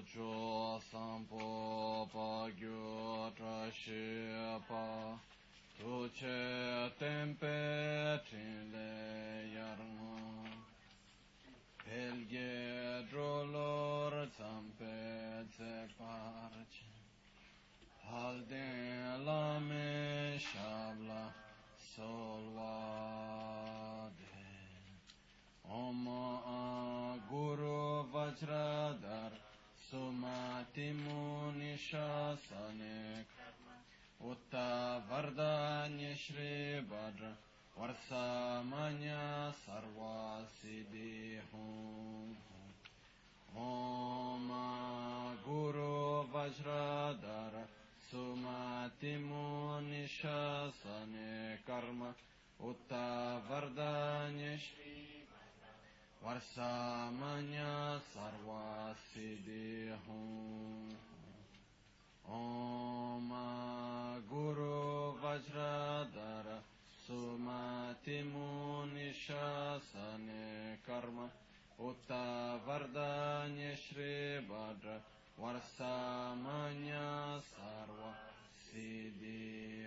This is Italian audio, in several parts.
Lojo Sampo Pa Gyo Tra Shi Pa Tu Che Tempe Trin Le Yarno Pelge Drolor Zampe Tse Parche Halden Lame Shabla Solvade Om Guru Vajradhar Sumati Munishasane Utta Vardanya Shri Bhadra Varsamanya Sarva Siddhi Hum Om Guru Vajradhar Sumati Munishasane Karma Utta Vardanya Shri Varsamanya Sarva Siddhi Hum Om Guru Vajradhara Sumati Munishasane Karma Utta Vardanya Shri Bhadra Varsamanya Sarva Siddhi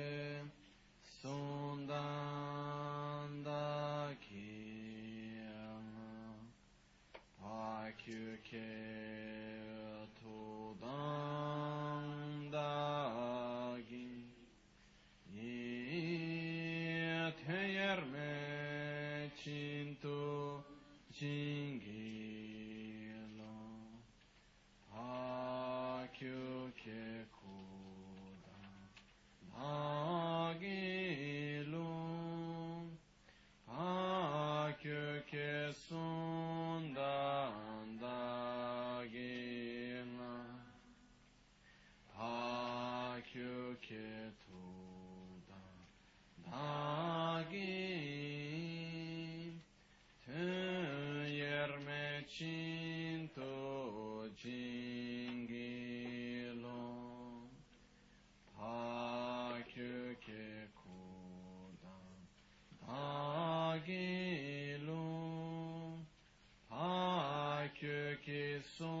sont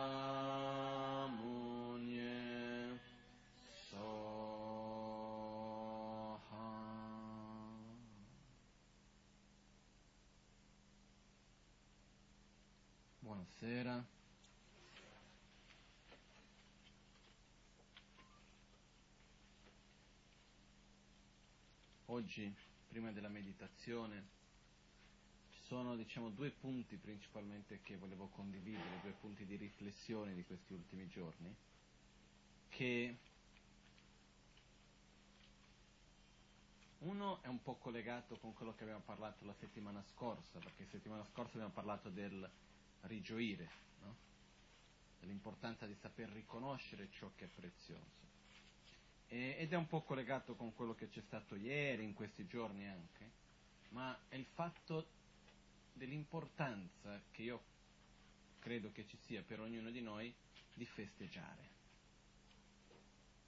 Oggi, prima della meditazione, ci sono diciamo, due punti principalmente che volevo condividere, due punti di riflessione di questi ultimi giorni, che uno è un po' collegato con quello che abbiamo parlato la settimana scorsa, perché settimana scorsa abbiamo parlato del rigioire, no? dell'importanza di saper riconoscere ciò che è prezioso. E, ed è un po' collegato con quello che c'è stato ieri, in questi giorni anche, ma è il fatto dell'importanza che io credo che ci sia per ognuno di noi di festeggiare.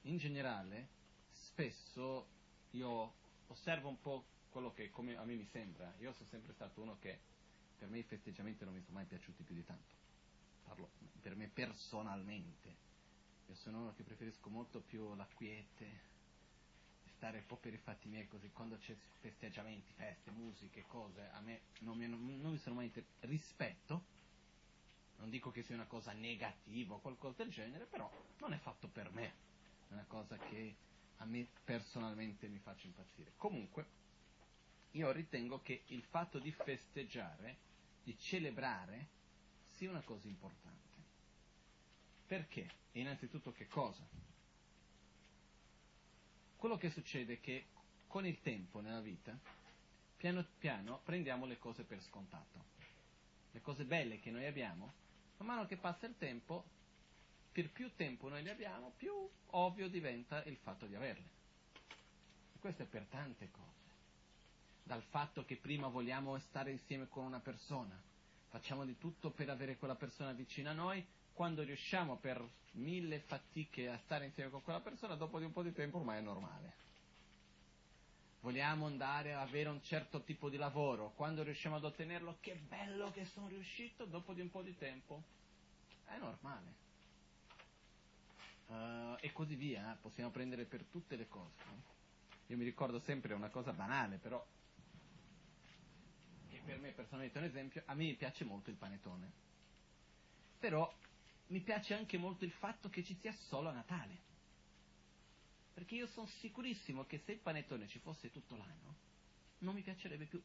In generale, spesso io osservo un po' quello che come a me mi sembra, io sono sempre stato uno che per me i festeggiamenti non mi sono mai piaciuti più di tanto, parlo per me personalmente, io sono uno che preferisco molto più la quiete, stare un po' per i fatti miei così, quando c'è festeggiamenti, feste, musiche, cose, a me non mi, non, mi sono mai inter... rispetto, non dico che sia una cosa negativa o qualcosa del genere, però non è fatto per me, è una cosa che a me personalmente mi faccia impazzire. Comunque, io ritengo che il fatto di festeggiare, di celebrare, sia una cosa importante. Perché? E innanzitutto che cosa? Quello che succede è che con il tempo nella vita, piano piano prendiamo le cose per scontato. Le cose belle che noi abbiamo, man mano che passa il tempo, per più tempo noi le abbiamo, più ovvio diventa il fatto di averle. E questo è per tante cose. Dal fatto che prima vogliamo stare insieme con una persona, facciamo di tutto per avere quella persona vicino a noi, quando riusciamo per mille fatiche a stare insieme con quella persona, dopo di un po' di tempo ormai è normale. Vogliamo andare a avere un certo tipo di lavoro, quando riusciamo ad ottenerlo, che bello che sono riuscito, dopo di un po' di tempo è normale uh, e così via, possiamo prendere per tutte le cose. No? Io mi ricordo sempre una cosa banale, però, che per me personalmente è un esempio, a me piace molto il panettone, però mi piace anche molto il fatto che ci sia solo a Natale. Perché io sono sicurissimo che se il panettone ci fosse tutto l'anno, non mi piacerebbe più.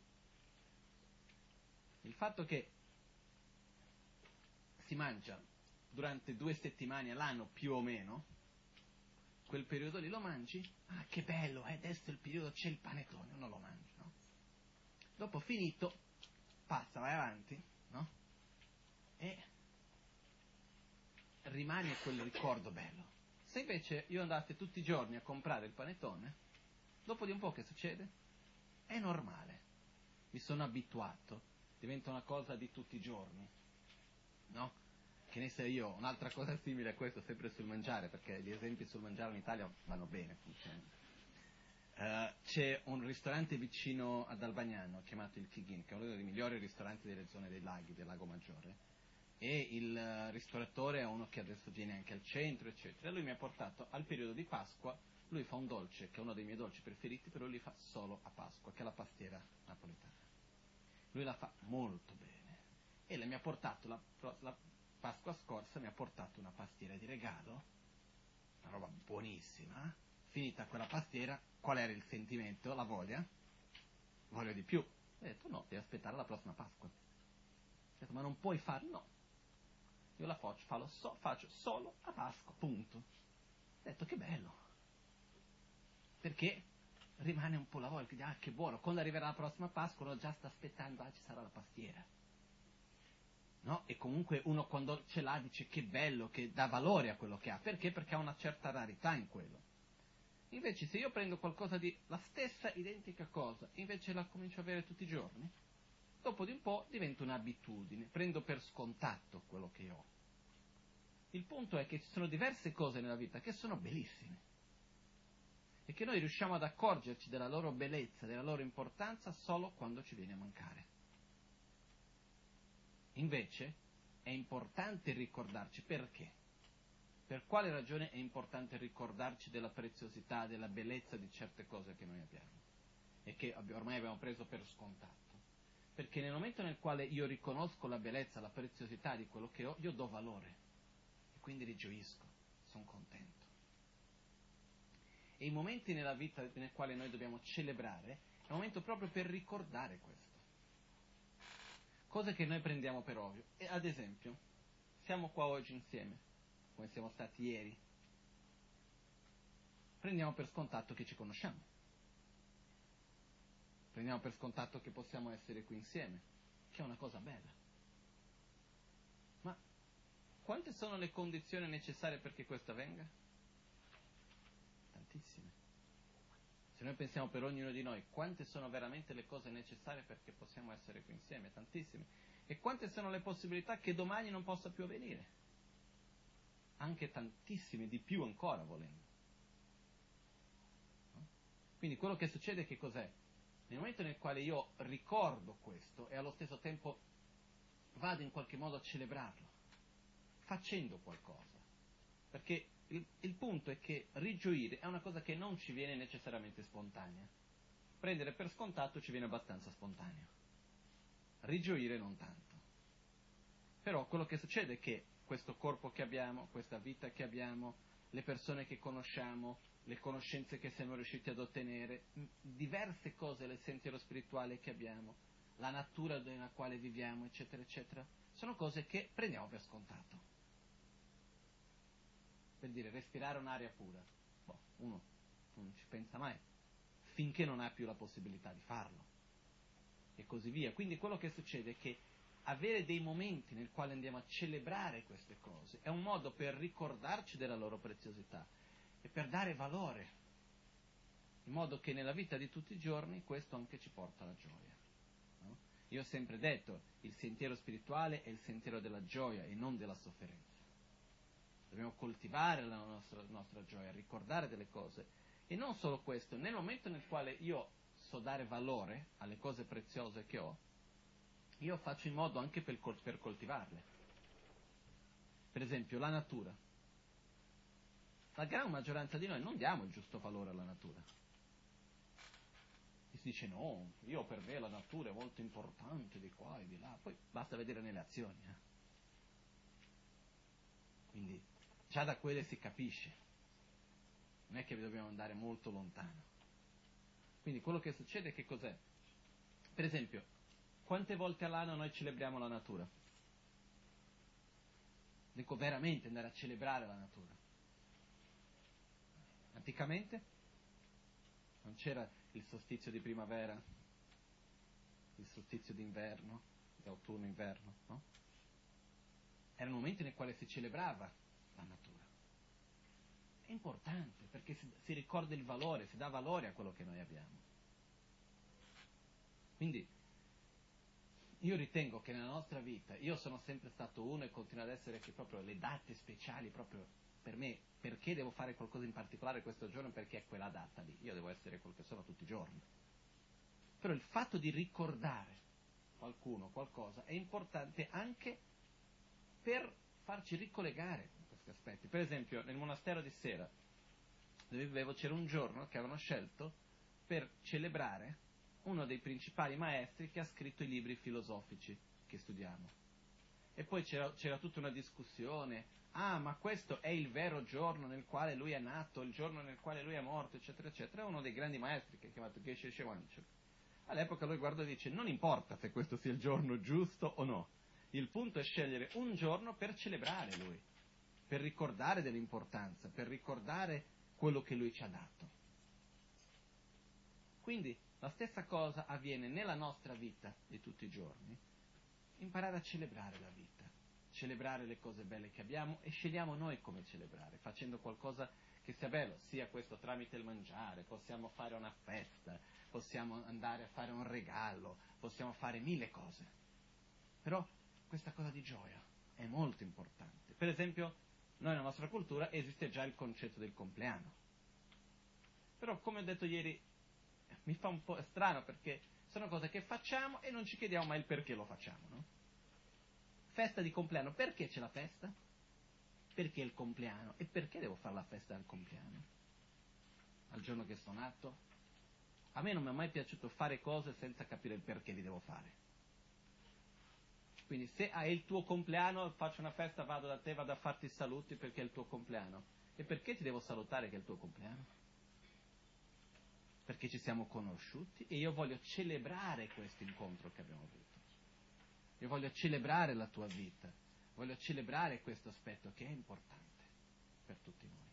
Il fatto che si mangia durante due settimane all'anno più o meno, quel periodo lì lo mangi, ah che bello, eh, adesso è il periodo, c'è il panettone, non lo mangi, no? Dopo finito, passa, vai avanti, no? E rimane quel ricordo bello. Se invece io andassi tutti i giorni a comprare il panettone, dopo di un po' che succede? È normale. Mi sono abituato, diventa una cosa di tutti i giorni, no? che ne so io, un'altra cosa simile a questo, sempre sul mangiare, perché gli esempi sul mangiare in Italia vanno bene. Uh, c'è un ristorante vicino ad Albagnano chiamato il Tighin, che è uno dei migliori ristoranti delle zone dei laghi, del lago Maggiore, e il uh, ristoratore è uno che adesso viene anche al centro, eccetera. Lui mi ha portato al periodo di Pasqua, lui fa un dolce, che è uno dei miei dolci preferiti, però lui fa solo a Pasqua, che è la pastiera napoletana. Lui la fa molto bene. E mi ha portato la, la Pasqua scorsa mi ha portato una pastiera di regalo, una roba buonissima. Finita quella pastiera, qual era il sentimento, la voglia? Voglio di più. Ho detto no, devi aspettare la prossima Pasqua. Ho detto ma non puoi fare? No. Io la faccio, so, faccio solo a Pasqua, punto. Ho detto che bello. Perché rimane un po' la voglia, quindi ah che buono, quando arriverà la prossima Pasqua uno già sta aspettando, ah ci sarà la pastiera no? E comunque uno quando ce l'ha dice che bello, che dà valore a quello che ha. Perché? Perché ha una certa rarità in quello. Invece se io prendo qualcosa di la stessa identica cosa, invece la comincio a avere tutti i giorni, dopo di un po' diventa un'abitudine, prendo per scontato quello che ho. Il punto è che ci sono diverse cose nella vita che sono bellissime e che noi riusciamo ad accorgerci della loro bellezza, della loro importanza solo quando ci viene a mancare. Invece è importante ricordarci perché. Per quale ragione è importante ricordarci della preziosità, della bellezza di certe cose che noi abbiamo e che ormai abbiamo preso per scontato? Perché nel momento nel quale io riconosco la bellezza, la preziosità di quello che ho, io do valore e quindi rigioisco, sono contento. E i momenti nella vita nel quale noi dobbiamo celebrare è un momento proprio per ricordare questo cose che noi prendiamo per ovvio. E ad esempio, siamo qua oggi insieme, come siamo stati ieri. Prendiamo per scontato che ci conosciamo. Prendiamo per scontato che possiamo essere qui insieme, che è una cosa bella. Ma quante sono le condizioni necessarie perché questo avvenga? Tantissime. Se noi pensiamo per ognuno di noi, quante sono veramente le cose necessarie perché possiamo essere qui insieme? Tantissime. E quante sono le possibilità che domani non possa più avvenire? Anche tantissime, di più ancora volendo. Quindi quello che succede che cos'è? Nel momento nel quale io ricordo questo e allo stesso tempo vado in qualche modo a celebrarlo, facendo qualcosa. Perché il, il, punto è che rigioire è una cosa che non ci viene necessariamente spontanea. Prendere per scontato ci viene abbastanza spontaneo. Rigioire non tanto. Però quello che succede è che questo corpo che abbiamo, questa vita che abbiamo, le persone che conosciamo, le conoscenze che siamo riusciti ad ottenere, diverse cose del sentiero spirituale che abbiamo, la natura nella quale viviamo, eccetera, eccetera, sono cose che prendiamo per scontato. Per dire, respirare un'aria pura. Boh, uno non ci pensa mai, finché non ha più la possibilità di farlo. E così via. Quindi quello che succede è che avere dei momenti nel quale andiamo a celebrare queste cose è un modo per ricordarci della loro preziosità e per dare valore, in modo che nella vita di tutti i giorni questo anche ci porta alla gioia. No? Io ho sempre detto, il sentiero spirituale è il sentiero della gioia e non della sofferenza. Dobbiamo coltivare la nostra, nostra gioia, ricordare delle cose. E non solo questo, nel momento nel quale io so dare valore alle cose preziose che ho, io faccio in modo anche per, per coltivarle. Per esempio, la natura la gran maggioranza di noi non diamo il giusto valore alla natura. E si dice no, io per me la natura è molto importante di qua e di là, poi basta vedere nelle azioni. Eh. Quindi già da quelle si capisce, non è che dobbiamo andare molto lontano. Quindi quello che succede che cos'è? Per esempio, quante volte all'anno noi celebriamo la natura? Dico veramente andare a celebrare la natura. Anticamente non c'era il solstizio di primavera, il solstizio d'inverno, di autunno-inverno, no? Erano momenti nei quali si celebrava la natura. È importante perché si, si ricorda il valore, si dà valore a quello che noi abbiamo. Quindi io ritengo che nella nostra vita, io sono sempre stato uno e continuo ad essere che proprio le date speciali proprio per me perché devo fare qualcosa in particolare questo giorno perché è quella data lì, io devo essere quel che sono tutti i giorni. Però il fatto di ricordare qualcuno, qualcosa, è importante anche per farci ricollegare con questi aspetti. Per esempio, nel monastero di Sera, dove vivevo, c'era un giorno che avevano scelto per celebrare uno dei principali maestri che ha scritto i libri filosofici che studiamo. E poi c'era, c'era tutta una discussione ah, ma questo è il vero giorno nel quale lui è nato, il giorno nel quale lui è morto, eccetera, eccetera, è uno dei grandi maestri che è chiamato Geshe Shewanchuk. All'epoca lui guarda e dice, non importa se questo sia il giorno giusto o no, il punto è scegliere un giorno per celebrare lui, per ricordare dell'importanza, per ricordare quello che lui ci ha dato. Quindi la stessa cosa avviene nella nostra vita di tutti i giorni, imparare a celebrare la vita celebrare le cose belle che abbiamo e scegliamo noi come celebrare, facendo qualcosa che sia bello, sia questo tramite il mangiare, possiamo fare una festa, possiamo andare a fare un regalo, possiamo fare mille cose. Però questa cosa di gioia è molto importante. Per esempio, noi nella nostra cultura esiste già il concetto del compleanno. Però, come ho detto ieri, mi fa un po' strano perché sono cose che facciamo e non ci chiediamo mai il perché lo facciamo, no? Festa di compleanno, perché c'è la festa? Perché è il compleanno. E perché devo fare la festa al compleanno? Al giorno che sono nato? A me non mi è mai piaciuto fare cose senza capire il perché li devo fare. Quindi se è il tuo compleanno, faccio una festa, vado da te, vado a farti i saluti perché è il tuo compleanno. E perché ti devo salutare che è il tuo compleanno? Perché ci siamo conosciuti e io voglio celebrare questo incontro che abbiamo avuto. Io voglio celebrare la tua vita, voglio celebrare questo aspetto che è importante per tutti noi.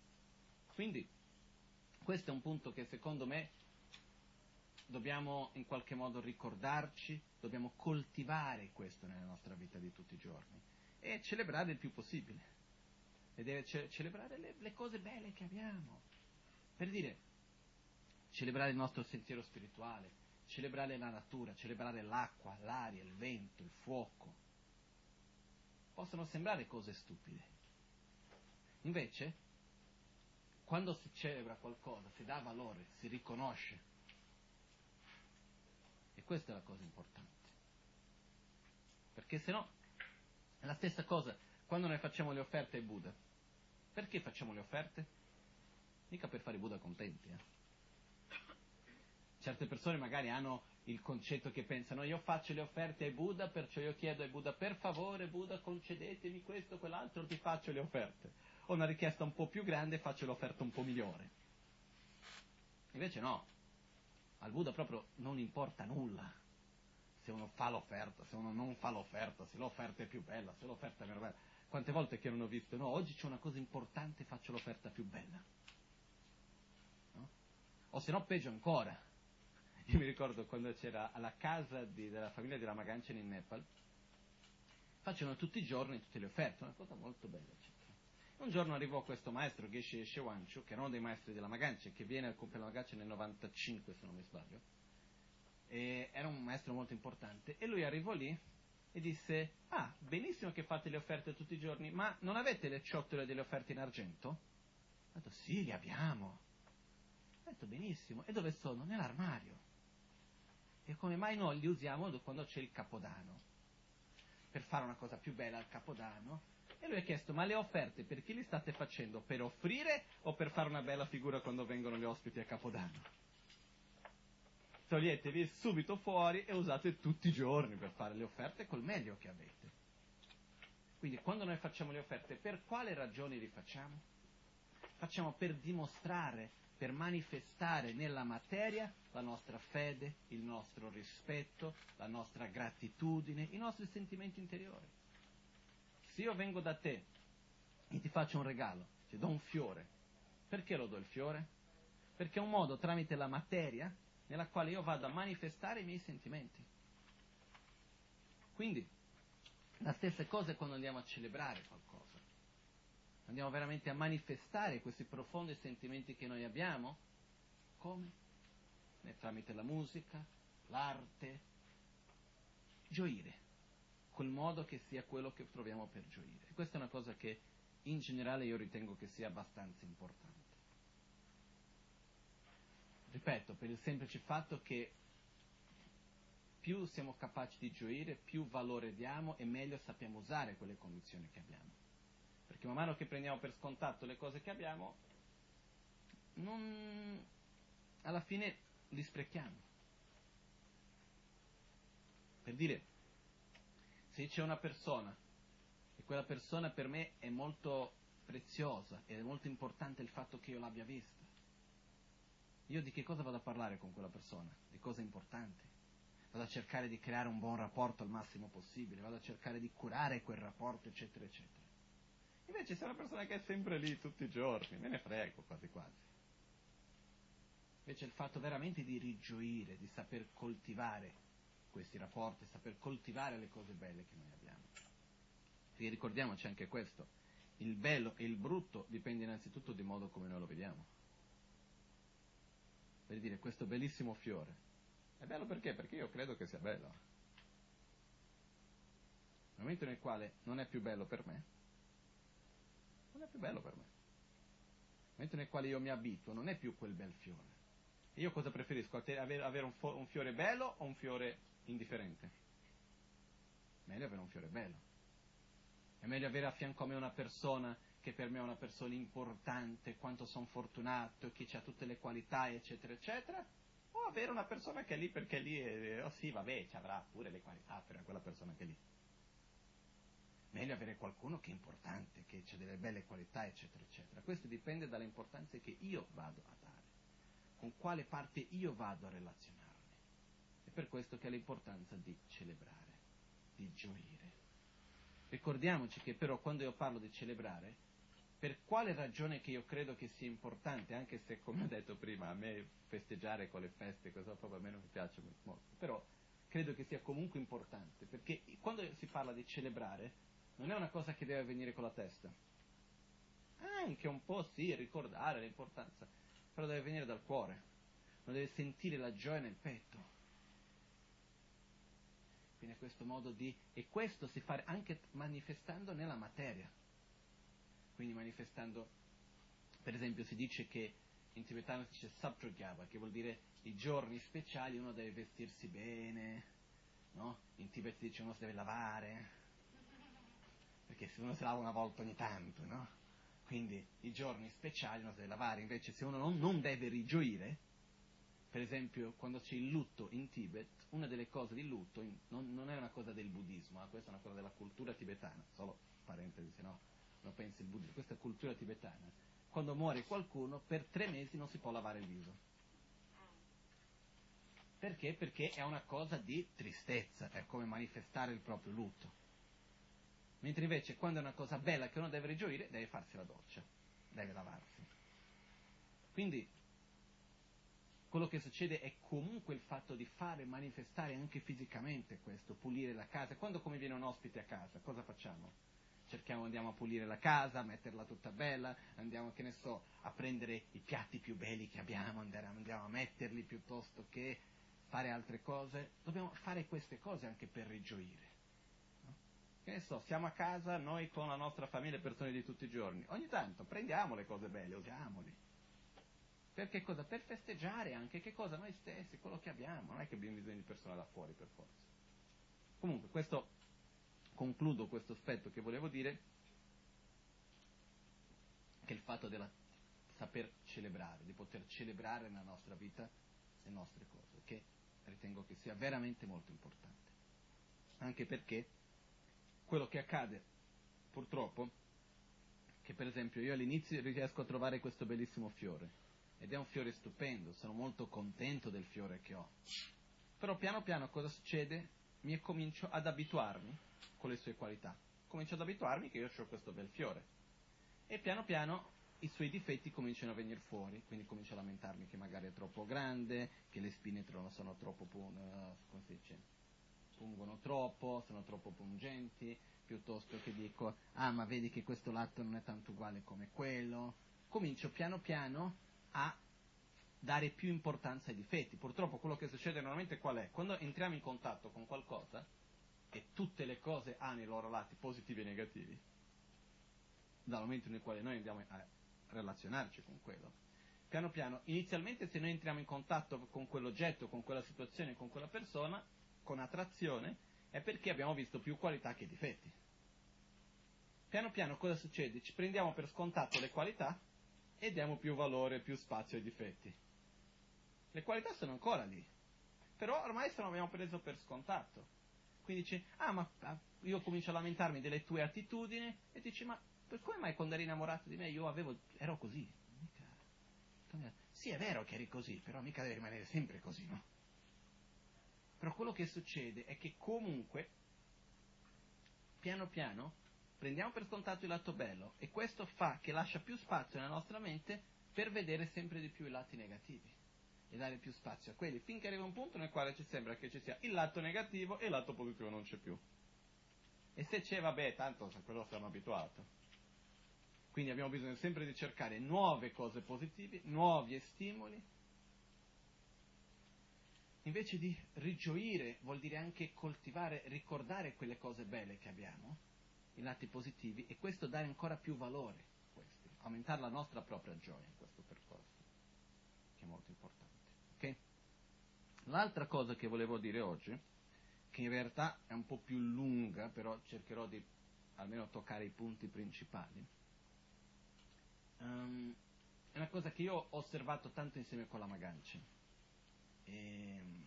Quindi questo è un punto che secondo me dobbiamo in qualche modo ricordarci, dobbiamo coltivare questo nella nostra vita di tutti i giorni. è celebrare il più possibile. E deve ce- celebrare le, le cose belle che abbiamo. Per dire, celebrare il nostro sentiero spirituale, celebrare la natura, celebrare l'acqua, l'aria, il vento, il fuoco. Possono sembrare cose stupide. Invece, quando si celebra qualcosa, si dà valore, si riconosce. E questa è la cosa importante. Perché se no, è la stessa cosa quando noi facciamo le offerte ai Buddha. Perché facciamo le offerte? Mica per fare i Buddha contenti. Eh? Certe persone magari hanno il concetto che pensano io faccio le offerte ai Buddha, perciò io chiedo ai Buddha per favore Buddha concedetemi questo, quell'altro, ti faccio le offerte. Ho una richiesta un po' più grande, faccio l'offerta un po' migliore. Invece no, al Buddha proprio non importa nulla se uno fa l'offerta, se uno non fa l'offerta, se l'offerta è più bella, se l'offerta è meno bella. Quante volte che non ho visto, no, oggi c'è una cosa importante, faccio l'offerta più bella. No? O se no, peggio ancora. Io mi ricordo quando c'era alla casa di, della famiglia di Ramaganchen in Nepal, facevano tutti i giorni tutte le offerte, una cosa molto bella. Eccetera. Un giorno arrivò questo maestro, Geshe Shewanchu, che era uno dei maestri della Maganchen, che viene al compleanno Maganchen nel 95, se non mi sbaglio, e era un maestro molto importante, e lui arrivò lì e disse, ah, benissimo che fate le offerte tutti i giorni, ma non avete le ciotole delle offerte in argento? Ho detto, sì, le abbiamo. Ho detto, benissimo, e dove sono? Nell'armadio. E come mai noi li usiamo quando c'è il capodanno? Per fare una cosa più bella al capodanno. E lui ha chiesto, ma le offerte per chi le state facendo? Per offrire o per fare una bella figura quando vengono gli ospiti a capodanno? Toglietevi subito fuori e usate tutti i giorni per fare le offerte col meglio che avete. Quindi quando noi facciamo le offerte, per quale ragioni le facciamo? Facciamo per dimostrare per manifestare nella materia la nostra fede, il nostro rispetto, la nostra gratitudine, i nostri sentimenti interiori. Se io vengo da te e ti faccio un regalo, ti do un fiore, perché lo do il fiore? Perché è un modo tramite la materia nella quale io vado a manifestare i miei sentimenti. Quindi, la stessa cosa è quando andiamo a celebrare qualcosa andiamo veramente a manifestare questi profondi sentimenti che noi abbiamo? Come? Tramite la musica, l'arte, gioire, col modo che sia quello che troviamo per gioire. Questa è una cosa che in generale io ritengo che sia abbastanza importante. Ripeto, per il semplice fatto che più siamo capaci di gioire, più valore diamo e meglio sappiamo usare quelle condizioni che abbiamo perché man mano che prendiamo per scontato le cose che abbiamo, non, alla fine li sprechiamo. Per dire, se c'è una persona e quella persona per me è molto preziosa ed è molto importante il fatto che io l'abbia vista, io di che cosa vado a parlare con quella persona? Di cose importanti. Vado a cercare di creare un buon rapporto al massimo possibile, vado a cercare di curare quel rapporto, eccetera, eccetera. Invece se è una persona che è sempre lì tutti i giorni, me ne frego quasi quasi. Invece il fatto veramente di rigioire, di saper coltivare questi rapporti, saper coltivare le cose belle che noi abbiamo. Perché ricordiamoci anche questo, il bello e il brutto dipende innanzitutto di modo come noi lo vediamo. Per dire, questo bellissimo fiore, è bello perché? Perché io credo che sia bello. Nel momento nel quale non è più bello per me, non è più bello per me. Nel momento nel quale io mi abituo, non è più quel bel fiore. E io cosa preferisco? Avere un, fiore bello o un fiore indifferente? Meglio avere un fiore bello. È meglio avere a fianco a me una persona che per me è una persona importante, quanto sono fortunato, che ha tutte le qualità, eccetera, eccetera, o avere una persona che è lì perché lì, è, oh sì, vabbè, ci avrà pure le qualità per quella persona che è lì meglio avere qualcuno che è importante, che ha delle belle qualità, eccetera, eccetera. Questo dipende dalle importanze che io vado a dare, con quale parte io vado a relazionarmi. È per questo che è l'importanza di celebrare, di gioire. Ricordiamoci che però quando io parlo di celebrare, per quale ragione che io credo che sia importante, anche se come ho detto prima, a me festeggiare con le feste, cosa proprio a me non mi piace molto, però credo che sia comunque importante, perché quando si parla di celebrare, non è una cosa che deve avvenire con la testa. Anche un po' sì, ricordare l'importanza, però deve venire dal cuore, non deve sentire la gioia nel petto. Quindi è questo modo di... e questo si fa anche manifestando nella materia. Quindi manifestando, per esempio si dice che in tibetano si dice Sabchogyaba, che vuol dire i giorni speciali uno deve vestirsi bene, no? In Tibet si dice uno si deve lavare, perché se uno si lava una volta ogni tanto, no? Quindi i giorni speciali uno si deve lavare, invece se uno non, non deve rigioire, per esempio quando c'è il lutto in Tibet, una delle cose di lutto in, non, non, è una cosa del buddismo, eh? questa è una cosa della cultura tibetana, solo parentesi, se no non pensi il buddismo, questa è cultura tibetana quando muore qualcuno, per tre mesi non si può lavare il viso. Perché? Perché è una cosa di tristezza, è come manifestare il proprio lutto. Mentre invece quando è una cosa bella che uno deve rigioire, deve farsi la doccia, deve lavarsi. Quindi quello che succede è comunque il fatto di fare manifestare anche fisicamente questo, pulire la casa. Quando come viene un ospite a casa, cosa facciamo? cerchiamo, andiamo a pulire la casa, a metterla tutta bella, andiamo, che ne so, a prendere i piatti più belli che abbiamo, andiamo a metterli piuttosto che fare altre cose. Dobbiamo fare queste cose anche per rigioire. Che ne so, siamo a casa noi con la nostra famiglia e persone di tutti i giorni. Ogni tanto prendiamo le cose belle, usiamoli. Perché cosa? Per festeggiare anche che cosa? Noi stessi, quello che abbiamo, non è che abbiamo bisogno di persone da fuori per forza. Comunque, questo concludo questo aspetto che volevo dire, che il fatto di saper celebrare, di poter celebrare nella nostra vita le nostre cose, che ritengo che sia veramente molto importante. Anche perché quello che accade, purtroppo, che per esempio io all'inizio riesco a trovare questo bellissimo fiore, ed è un fiore stupendo, sono molto contento del fiore che ho. Però piano piano cosa succede? Mi comincio ad abituarmi con le sue qualità. Comincio ad abituarmi che io ho questo bel fiore. E piano piano i suoi difetti cominciano a venire fuori, quindi comincio a lamentarmi che magari è troppo grande, che le spine sono troppo uh, dice, pungono troppo, sono troppo pungenti, piuttosto che dico, ah ma vedi che questo lato non è tanto uguale come quello. Comincio piano piano a dare più importanza ai difetti. Purtroppo quello che succede normalmente qual è? Quando entriamo in contatto con qualcosa, e tutte le cose hanno i loro lati positivi e negativi, dal momento nel quale noi andiamo a relazionarci con quello. Piano piano, inizialmente se noi entriamo in contatto con quell'oggetto, con quella situazione, con quella persona, con attrazione, è perché abbiamo visto più qualità che difetti. Piano piano cosa succede? Ci prendiamo per scontato le qualità e diamo più valore, più spazio ai difetti. Le qualità sono ancora lì, però ormai se non abbiamo preso per scontato. Quindi dici, ah ma ah, io comincio a lamentarmi delle tue attitudini e dici, ma come mai quando eri innamorato di me io avevo, ero così? Sì, è vero che eri così, però mica devi rimanere sempre così, no? Però quello che succede è che comunque, piano piano, prendiamo per scontato il lato bello e questo fa che lascia più spazio nella nostra mente per vedere sempre di più i lati negativi e dare più spazio a quelli, finché arriva un punto nel quale ci sembra che ci sia il lato negativo e il lato positivo non c'è più. E se c'è, vabbè, tanto a quello siamo abituati. Quindi abbiamo bisogno sempre di cercare nuove cose positive, nuovi stimoli. Invece di rigioire, vuol dire anche coltivare, ricordare quelle cose belle che abbiamo, i lati positivi, e questo dare ancora più valore a questi, aumentare la nostra propria gioia in questo percorso, che è molto importante. L'altra cosa che volevo dire oggi, che in realtà è un po' più lunga, però cercherò di almeno toccare i punti principali, um, è una cosa che io ho osservato tanto insieme con la Magancia. E, ehm,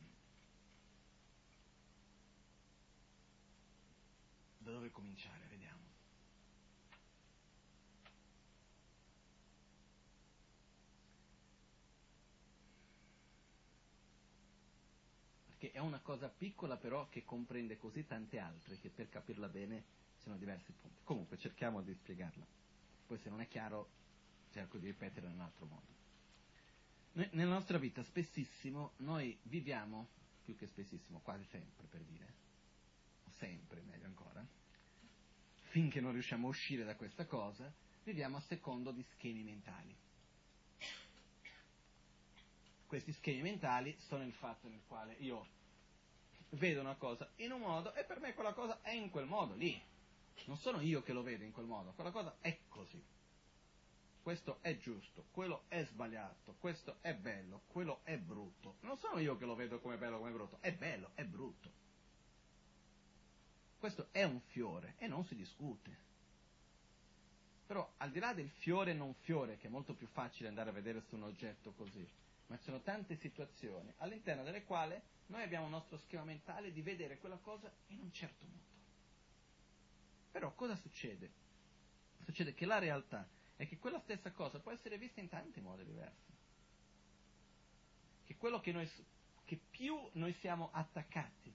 da dove cominciare? Vediamo. che è una cosa piccola però che comprende così tante altre che per capirla bene sono diversi punti. Comunque cerchiamo di spiegarla. Poi se non è chiaro cerco di ripetere in un altro modo. Nella nostra vita spessissimo noi viviamo, più che spessissimo, quasi sempre per dire, o sempre meglio ancora, finché non riusciamo a uscire da questa cosa, viviamo a secondo di schemi mentali. Questi schemi mentali sono il fatto nel quale io vedo una cosa in un modo e per me quella cosa è in quel modo lì. Non sono io che lo vedo in quel modo, quella cosa è così. Questo è giusto, quello è sbagliato, questo è bello, quello è brutto. Non sono io che lo vedo come bello o come brutto, è bello, è brutto. Questo è un fiore e non si discute. Però al di là del fiore non fiore, che è molto più facile andare a vedere su un oggetto così, ma ci sono tante situazioni all'interno delle quali noi abbiamo un nostro schema mentale di vedere quella cosa in un certo modo. Però cosa succede? Succede che la realtà è che quella stessa cosa può essere vista in tanti modi diversi. Che quello che noi, che più noi siamo attaccati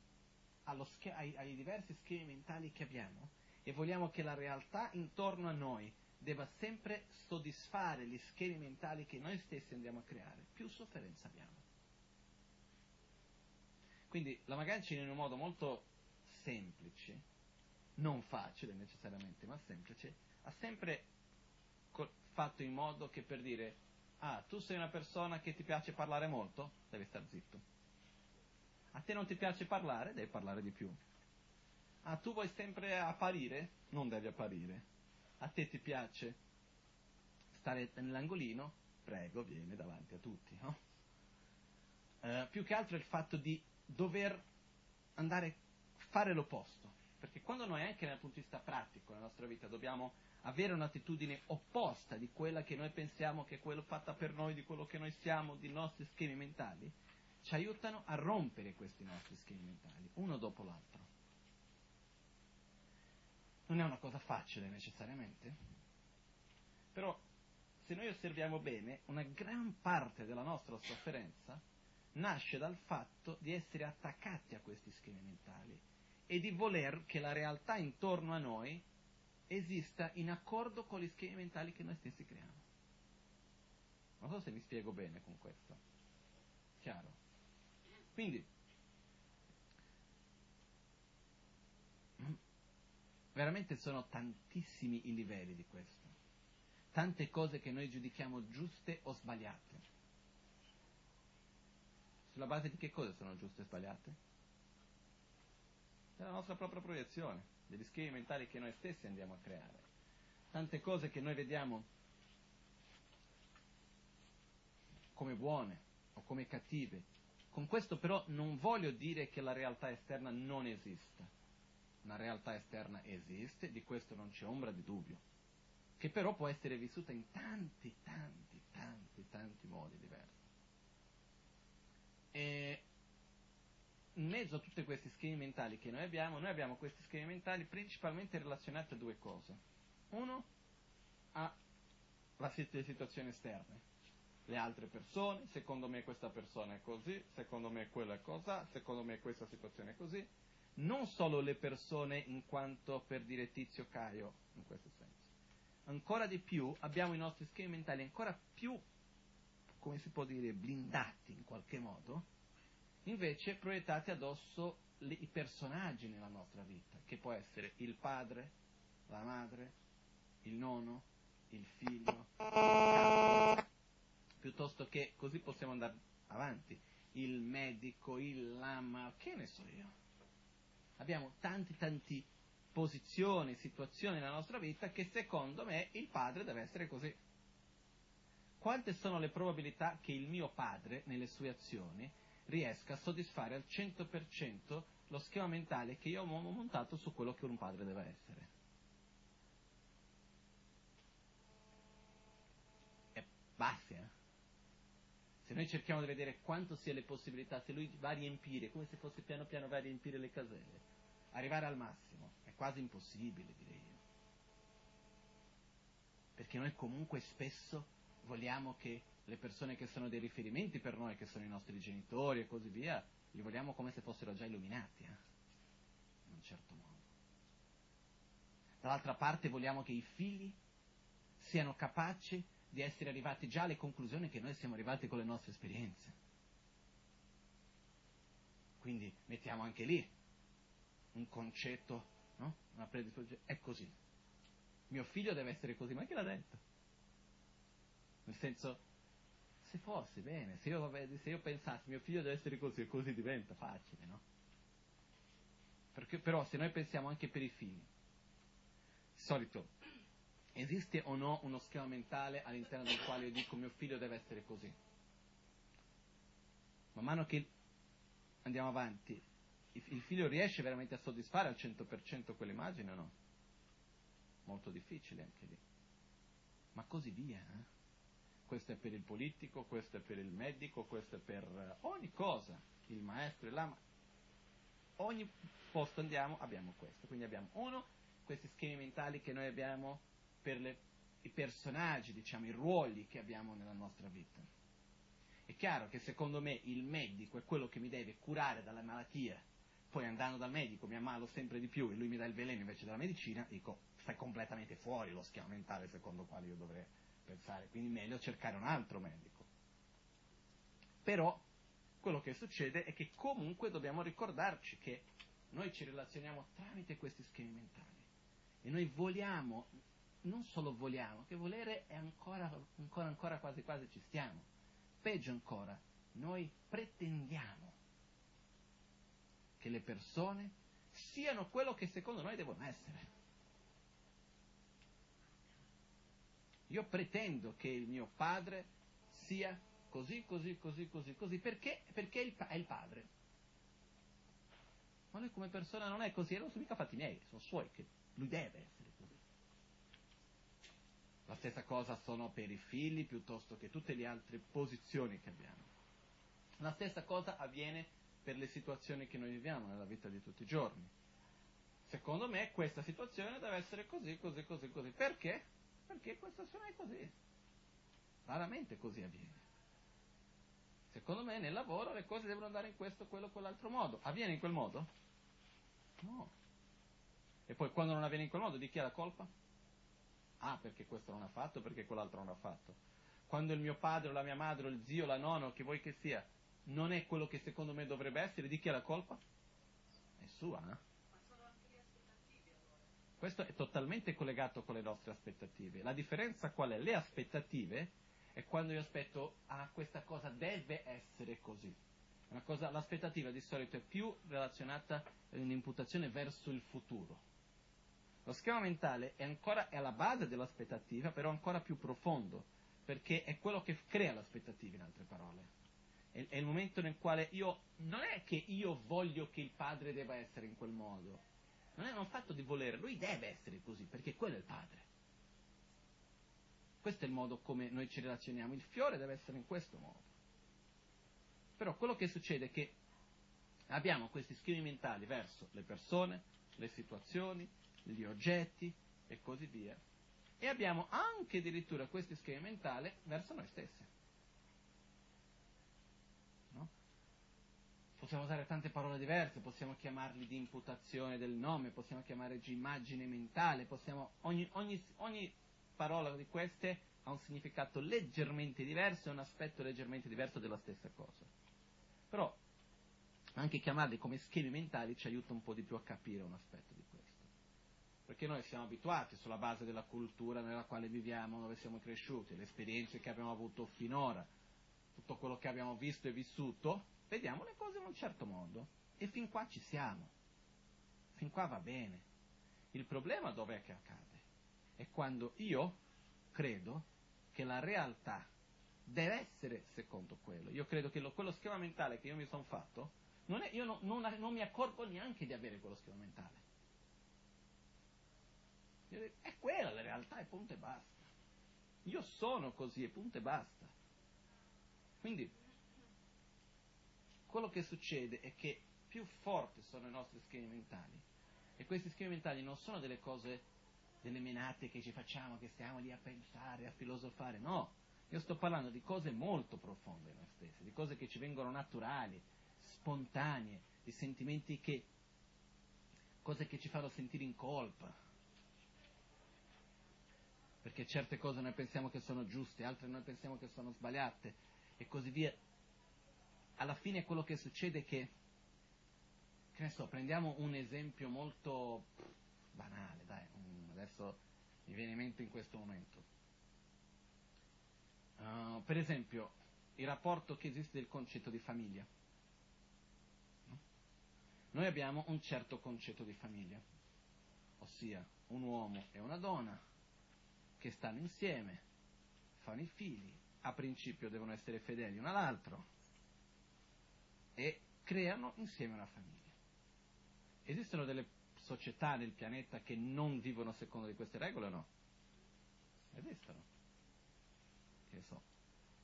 sch- ai, ai diversi schemi mentali che abbiamo e vogliamo che la realtà intorno a noi debba sempre soddisfare gli schemi mentali che noi stessi andiamo a creare, più sofferenza abbiamo. Quindi la Magancina in un modo molto semplice, non facile necessariamente, ma semplice, ha sempre fatto in modo che per dire, ah, tu sei una persona che ti piace parlare molto, devi star zitto. A te non ti piace parlare, devi parlare di più. Ah, tu vuoi sempre apparire? Non devi apparire a te ti piace stare nell'angolino, prego, vieni davanti a tutti. No? Uh, più che altro il fatto di dover andare a fare l'opposto, perché quando noi anche dal punto di vista pratico nella nostra vita dobbiamo avere un'attitudine opposta di quella che noi pensiamo che è quella fatta per noi, di quello che noi siamo, dei nostri schemi mentali, ci aiutano a rompere questi nostri schemi mentali, uno dopo l'altro. Non è una cosa facile necessariamente, però se noi osserviamo bene, una gran parte della nostra sofferenza nasce dal fatto di essere attaccati a questi schemi mentali e di voler che la realtà intorno a noi esista in accordo con gli schemi mentali che noi stessi creiamo. Non so se mi spiego bene con questo. Chiaro? Quindi, Veramente sono tantissimi i livelli di questo. Tante cose che noi giudichiamo giuste o sbagliate. Sulla base di che cose sono giuste e sbagliate? Della nostra propria proiezione, degli schemi mentali che noi stessi andiamo a creare. Tante cose che noi vediamo come buone o come cattive. Con questo però non voglio dire che la realtà esterna non esista una realtà esterna esiste, di questo non c'è ombra di dubbio, che però può essere vissuta in tanti, tanti, tanti, tanti modi diversi. E in mezzo a tutti questi schemi mentali che noi abbiamo, noi abbiamo questi schemi mentali principalmente relazionati a due cose. Uno, alle situazioni esterne, le altre persone, secondo me questa persona è così, secondo me quella è cosa, secondo me questa situazione è così, non solo le persone in quanto per dire tizio Caio, in questo senso. Ancora di più abbiamo i nostri schemi mentali ancora più, come si può dire, blindati in qualche modo, invece proiettati addosso le, i personaggi nella nostra vita, che può essere il padre, la madre, il nonno, il figlio, il capo, piuttosto che così possiamo andare avanti, il medico, il lama, che ne so io. Abbiamo tanti tanti posizioni, situazioni nella nostra vita che secondo me il padre deve essere così. Quante sono le probabilità che il mio padre, nelle sue azioni, riesca a soddisfare al 100% lo schema mentale che io ho montato su quello che un padre deve essere? È bassi, eh? Se noi cerchiamo di vedere quanto sia le possibilità, se lui va a riempire, come se fosse piano piano va a riempire le caselle, arrivare al massimo, è quasi impossibile, direi io. Perché noi comunque spesso vogliamo che le persone che sono dei riferimenti per noi, che sono i nostri genitori e così via, li vogliamo come se fossero già illuminati, eh? in un certo modo. Dall'altra parte vogliamo che i figli siano capaci di essere arrivati già alle conclusioni che noi siamo arrivati con le nostre esperienze. Quindi mettiamo anche lì un concetto no? Una predisposizione, è così. Mio figlio deve essere così, ma chi l'ha detto? Nel senso, se fosse bene, se io, se io pensassi mio figlio deve essere così e così diventa facile, no? Perché, però se noi pensiamo anche per i figli, solito esiste o no uno schema mentale all'interno del quale io dico mio figlio deve essere così? Man mano che andiamo avanti, il figlio riesce veramente a soddisfare al 100% quell'immagine o no? Molto difficile anche lì. Ma così via. Eh? Questo è per il politico, questo è per il medico, questo è per ogni cosa. Il maestro, lama. Ogni posto andiamo abbiamo questo. Quindi abbiamo uno, questi schemi mentali che noi abbiamo per le, i personaggi, diciamo, i ruoli che abbiamo nella nostra vita. È chiaro che secondo me il medico è quello che mi deve curare dalla malattia, poi andando dal medico mi ammalo sempre di più e lui mi dà il veleno invece della medicina, dico, stai completamente fuori lo schema mentale secondo quale io dovrei pensare, quindi meglio cercare un altro medico. Però quello che succede è che comunque dobbiamo ricordarci che noi ci relazioniamo tramite questi schemi mentali e noi vogliamo, non solo vogliamo, che volere è ancora, ancora, ancora quasi quasi ci stiamo. Peggio ancora, noi pretendiamo che le persone siano quello che secondo noi devono essere. Io pretendo che il mio padre sia così, così, così, così, così, perché? Perché è il padre. Ma lui come persona non è così, e non sono mica fatti miei, sono suoi, che lui deve essere così. La stessa cosa sono per i figli piuttosto che tutte le altre posizioni che abbiamo. La stessa cosa avviene per le situazioni che noi viviamo nella vita di tutti i giorni. Secondo me questa situazione deve essere così, così, così, così. Perché? Perché questa situazione è così. Raramente così avviene. Secondo me nel lavoro le cose devono andare in questo, quello, quell'altro modo. Avviene in quel modo? No. E poi quando non avviene in quel modo, di chi è la colpa? Ah, perché questo non ha fatto, perché quell'altro non ha fatto. Quando il mio padre, la mia madre, il zio, la nonna, o che vuoi che sia, non è quello che secondo me dovrebbe essere, di chi è la colpa? È sua, eh? Ma sono anche le aspettative allora. Questo è totalmente collegato con le nostre aspettative. La differenza qual è? Le aspettative è quando io aspetto, ah, questa cosa deve essere così. Cosa, l'aspettativa di solito è più relazionata a un'imputazione verso il futuro. Lo schema mentale è ancora è alla base dell'aspettativa, però ancora più profondo, perché è quello che crea l'aspettativa, in altre parole. È, è il momento nel quale io, non è che io voglio che il padre debba essere in quel modo, non è un fatto di volere, lui deve essere così, perché quello è il padre. Questo è il modo come noi ci relazioniamo, il fiore deve essere in questo modo. Però quello che succede è che abbiamo questi schemi mentali verso le persone, le situazioni, gli oggetti e così via. E abbiamo anche addirittura questi schemi mentali verso noi stessi. No? Possiamo usare tante parole diverse, possiamo chiamarli di imputazione del nome, possiamo chiamare di immagine mentale, possiamo, ogni, ogni, ogni parola di queste ha un significato leggermente diverso e un aspetto leggermente diverso della stessa cosa. Però anche chiamarli come schemi mentali ci aiuta un po' di più a capire un aspetto di questo. Perché noi siamo abituati sulla base della cultura nella quale viviamo, dove siamo cresciuti, le esperienze che abbiamo avuto finora, tutto quello che abbiamo visto e vissuto, vediamo le cose in un certo modo. E fin qua ci siamo. Fin qua va bene. Il problema dov'è che accade? È quando io credo che la realtà deve essere secondo quello. Io credo che lo, quello schema mentale che io mi sono fatto, non è, io no, non, non, mi accorgo neanche di avere quello schema mentale. È quella la realtà e punto e basta. Io sono così e punto e basta. Quindi, quello che succede è che più forti sono i nostri schemi mentali, e questi schemi mentali non sono delle cose, delle menate che ci facciamo, che stiamo lì a pensare, a filosofare, no, io sto parlando di cose molto profonde in noi stessi, di cose che ci vengono naturali, spontanee, di sentimenti che, cose che ci fanno sentire in colpa. Perché certe cose noi pensiamo che sono giuste, altre noi pensiamo che sono sbagliate e così via. Alla fine quello che succede è che, che ne so, prendiamo un esempio molto banale, dai, adesso mi viene in mente in questo momento. Uh, per esempio, il rapporto che esiste del concetto di famiglia. No? Noi abbiamo un certo concetto di famiglia, ossia un uomo e una donna che stanno insieme, fanno i figli, a principio devono essere fedeli uno all'altro e creano insieme una famiglia. Esistono delle società nel pianeta che non vivono secondo di queste regole o no? Esistono. Che so.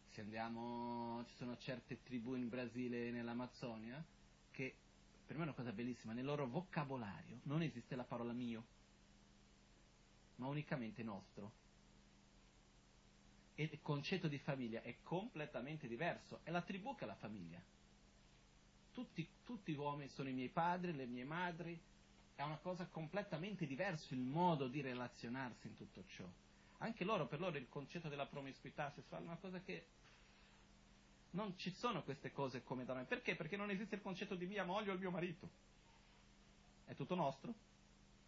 Se andiamo, ci sono certe tribù in Brasile e nell'Amazzonia che per me è una cosa bellissima, nel loro vocabolario non esiste la parola mio, ma unicamente nostro. E il concetto di famiglia è completamente diverso, è la tribù che è la famiglia. Tutti, tutti uomini sono i miei padri, le mie madri, è una cosa completamente diversa il modo di relazionarsi in tutto ciò. Anche loro, per loro il concetto della promiscuità sessuale è una cosa che non ci sono queste cose come da noi. Perché? Perché non esiste il concetto di mia moglie o il mio marito. È tutto nostro.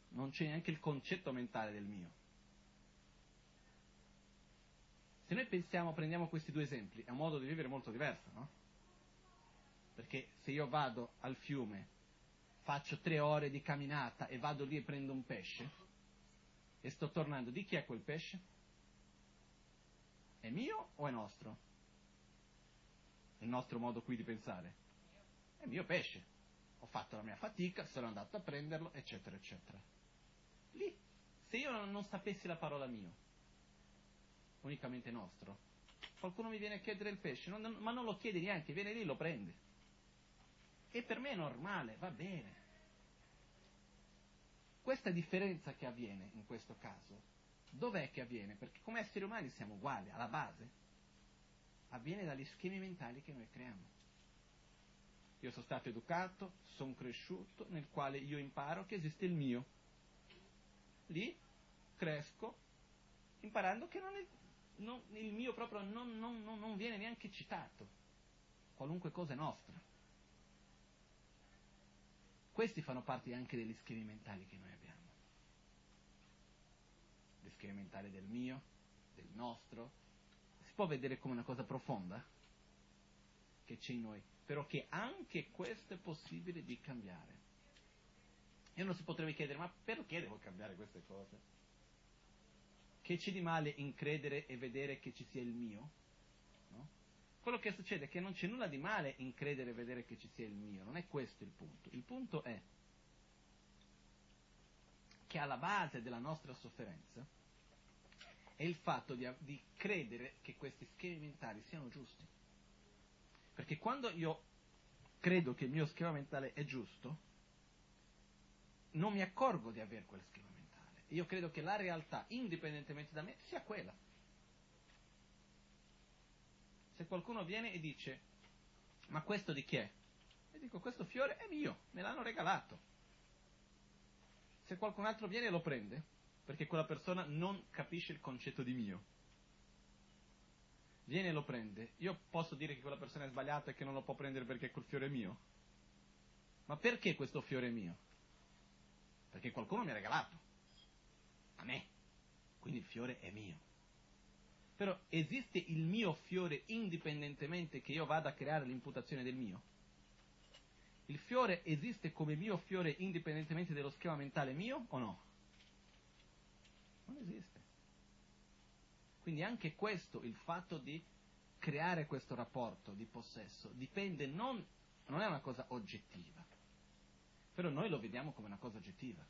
Non c'è neanche il concetto mentale del mio. Se noi pensiamo, prendiamo questi due esempi, è un modo di vivere molto diverso, no? Perché se io vado al fiume faccio tre ore di camminata e vado lì e prendo un pesce e sto tornando, di chi è quel pesce? È mio o è nostro? Il nostro modo qui di pensare? È mio pesce. Ho fatto la mia fatica, sono andato a prenderlo, eccetera, eccetera. Lì, se io non sapessi la parola mio, unicamente nostro, qualcuno mi viene a chiedere il pesce, non, ma non lo chiede neanche, viene lì e lo prende. E per me è normale, va bene. Questa differenza che avviene in questo caso, dov'è che avviene? Perché come esseri umani siamo uguali, alla base. Avviene dagli schemi mentali che noi creiamo. Io sono stato educato, sono cresciuto, nel quale io imparo che esiste il mio. Lì cresco imparando che non è, non, il mio proprio non, non, non viene neanche citato. Qualunque cosa è nostra. Questi fanno parte anche degli schemi mentali che noi abbiamo. Gli schemi mentali del mio, del nostro. Si può vedere come una cosa profonda che c'è in noi, però che anche questo è possibile di cambiare. E uno si potrebbe chiedere, ma perché devo cambiare queste cose? Che c'è di male in credere e vedere che ci sia il mio? Quello che succede è che non c'è nulla di male in credere e vedere che ci sia il mio, non è questo il punto. Il punto è che alla base della nostra sofferenza è il fatto di, di credere che questi schemi mentali siano giusti. Perché quando io credo che il mio schema mentale è giusto, non mi accorgo di avere quel schema mentale. Io credo che la realtà, indipendentemente da me, sia quella se qualcuno viene e dice, ma questo di chi è? E dico, questo fiore è mio, me l'hanno regalato. Se qualcun altro viene e lo prende, perché quella persona non capisce il concetto di mio, viene e lo prende, io posso dire che quella persona è sbagliata e che non lo può prendere perché quel fiore è mio? Ma perché questo fiore è mio? Perché qualcuno mi ha regalato. A me. Quindi il fiore è mio. Però esiste il mio fiore indipendentemente che io vada a creare l'imputazione del mio? Il fiore esiste come mio fiore indipendentemente dello schema mentale mio o no? Non esiste. Quindi anche questo, il fatto di creare questo rapporto di possesso, dipende non, non è una cosa oggettiva, però noi lo vediamo come una cosa oggettiva.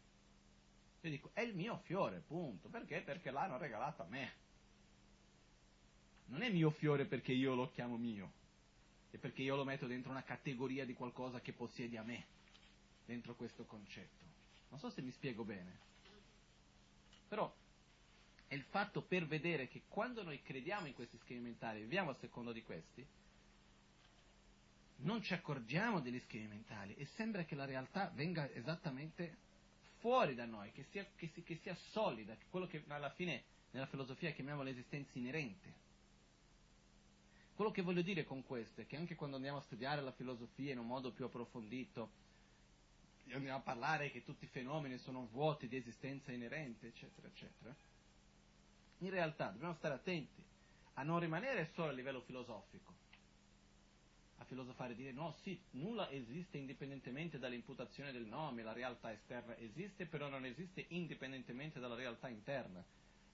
Io dico, è il mio fiore, punto. Perché? Perché l'hanno regalato a me non è mio fiore perché io lo chiamo mio, è perché io lo metto dentro una categoria di qualcosa che possiede a me, dentro questo concetto. Non so se mi spiego bene. Però è il fatto per vedere che quando noi crediamo in questi schemi mentali, viviamo a secondo di questi, non ci accorgiamo degli schemi mentali e sembra che la realtà venga esattamente fuori da noi, che sia, che, che sia solida, quello che alla fine nella filosofia chiamiamo l'esistenza inerente. Quello che voglio dire con questo è che anche quando andiamo a studiare la filosofia in un modo più approfondito, andiamo a parlare che tutti i fenomeni sono vuoti di esistenza inerente, eccetera, eccetera. In realtà dobbiamo stare attenti a non rimanere solo a livello filosofico, a filosofare e dire no, sì, nulla esiste indipendentemente dall'imputazione del nome, la realtà esterna esiste, però non esiste indipendentemente dalla realtà interna.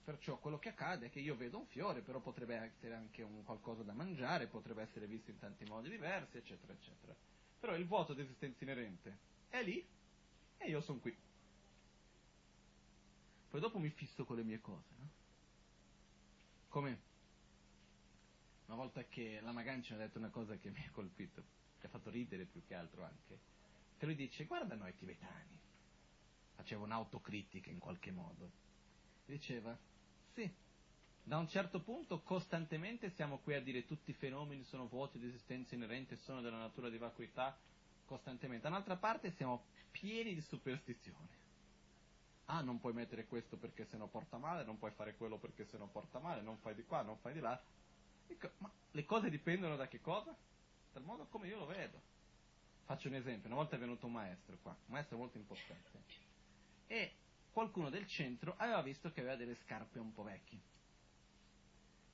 Perciò quello che accade è che io vedo un fiore, però potrebbe essere anche un qualcosa da mangiare, potrebbe essere visto in tanti modi diversi, eccetera, eccetera. Però il vuoto di esistenza inerente è lì e io sono qui. Poi dopo mi fisso con le mie cose, no? Come una volta che la Magancia mi ha detto una cosa che mi ha colpito, che ha fatto ridere più che altro anche, che lui dice guarda noi tibetani, faceva un'autocritica in qualche modo, diceva sì, da un certo punto costantemente siamo qui a dire tutti i fenomeni sono vuoti di esistenza inerente, sono della natura di vacuità, costantemente, da un'altra parte siamo pieni di superstizione. Ah, non puoi mettere questo perché se no porta male, non puoi fare quello perché se no porta male, non fai di qua, non fai di là. Dico, ma le cose dipendono da che cosa? Dal modo come io lo vedo. Faccio un esempio, una volta è venuto un maestro qua, un maestro molto importante, e qualcuno del centro aveva visto che aveva delle scarpe un po' vecchie,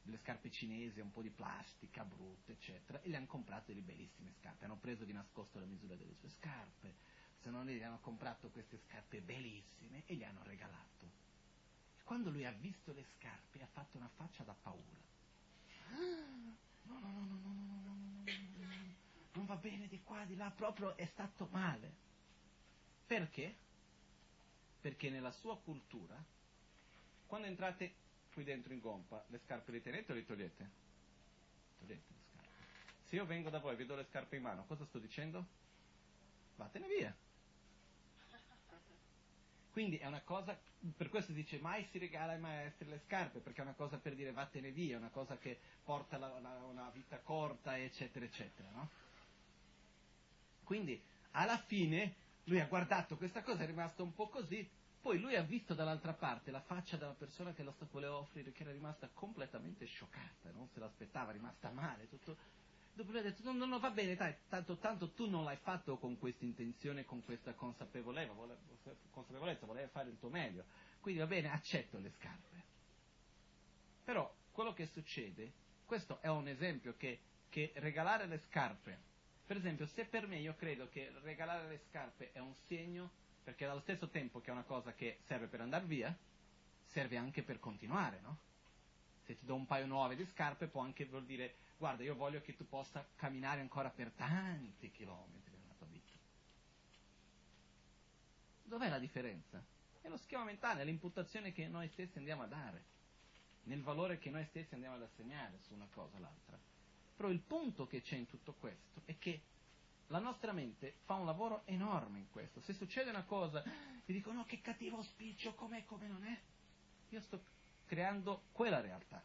delle scarpe cinesi, un po' di plastica, brutte, eccetera, e le hanno comprate delle bellissime scarpe, hanno preso di nascosto la misura delle sue scarpe, se non gli hanno comprato queste scarpe bellissime e gli hanno regalato. E quando lui ha visto le scarpe ha fatto una faccia da paura. No, no, no, no, no, no, no, no, no, non va bene di qua, di là, proprio è stato male. Perché? Perché nella sua cultura, quando entrate qui dentro in gompa, le scarpe le tenete o le togliete? Togliete le scarpe. Se io vengo da voi e vedo le scarpe in mano, cosa sto dicendo? Vattene via. Quindi è una cosa, per questo si dice mai si regala ai maestri le scarpe, perché è una cosa per dire vattene via, è una cosa che porta la, la, una vita corta, eccetera, eccetera, no? Quindi alla fine lui ha guardato questa cosa, è rimasto un po' così, poi lui ha visto dall'altra parte la faccia della persona che lo voleva offrire, che era rimasta completamente scioccata, non se l'aspettava, rimasta male, tutto. Dopo lui ha detto, no, no, va bene, dai, tanto, tanto tu non l'hai fatto con questa intenzione, con questa consapevolezza, vole, consapevolezza, volevi fare il tuo meglio. Quindi va bene, accetto le scarpe. Però quello che succede, questo è un esempio che, che regalare le scarpe, per esempio, se per me io credo che regalare le scarpe è un segno, perché dallo stesso tempo che è una cosa che serve per andare via, serve anche per continuare, no? Se ti do un paio nuove di scarpe può anche vuol dire guarda, io voglio che tu possa camminare ancora per tanti chilometri nella tua vita. Dov'è la differenza? È lo schema mentale, è l'imputazione che noi stessi andiamo a dare, nel valore che noi stessi andiamo ad assegnare su una cosa o l'altra. Però il punto che c'è in tutto questo è che la nostra mente fa un lavoro enorme in questo. Se succede una cosa e dico no, che cattivo spiccio, com'è, come non è, io sto creando quella realtà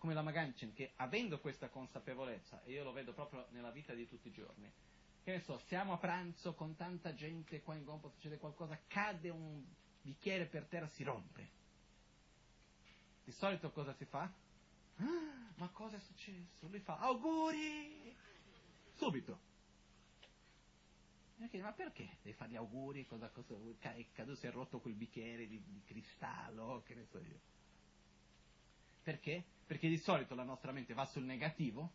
come la Maganchen, che avendo questa consapevolezza, e io lo vedo proprio nella vita di tutti i giorni, che ne so, siamo a pranzo con tanta gente, qua in gompa succede qualcosa, cade un bicchiere per terra, si rompe. Di solito cosa si fa? Ah, ma cosa è successo? Lui fa auguri! Subito. Chiedo, ma perché devi fare gli auguri? Cosa, cosa, è caduto, si è rotto quel bicchiere di, di cristallo, che ne so io. Perché? Perché di solito la nostra mente va sul negativo,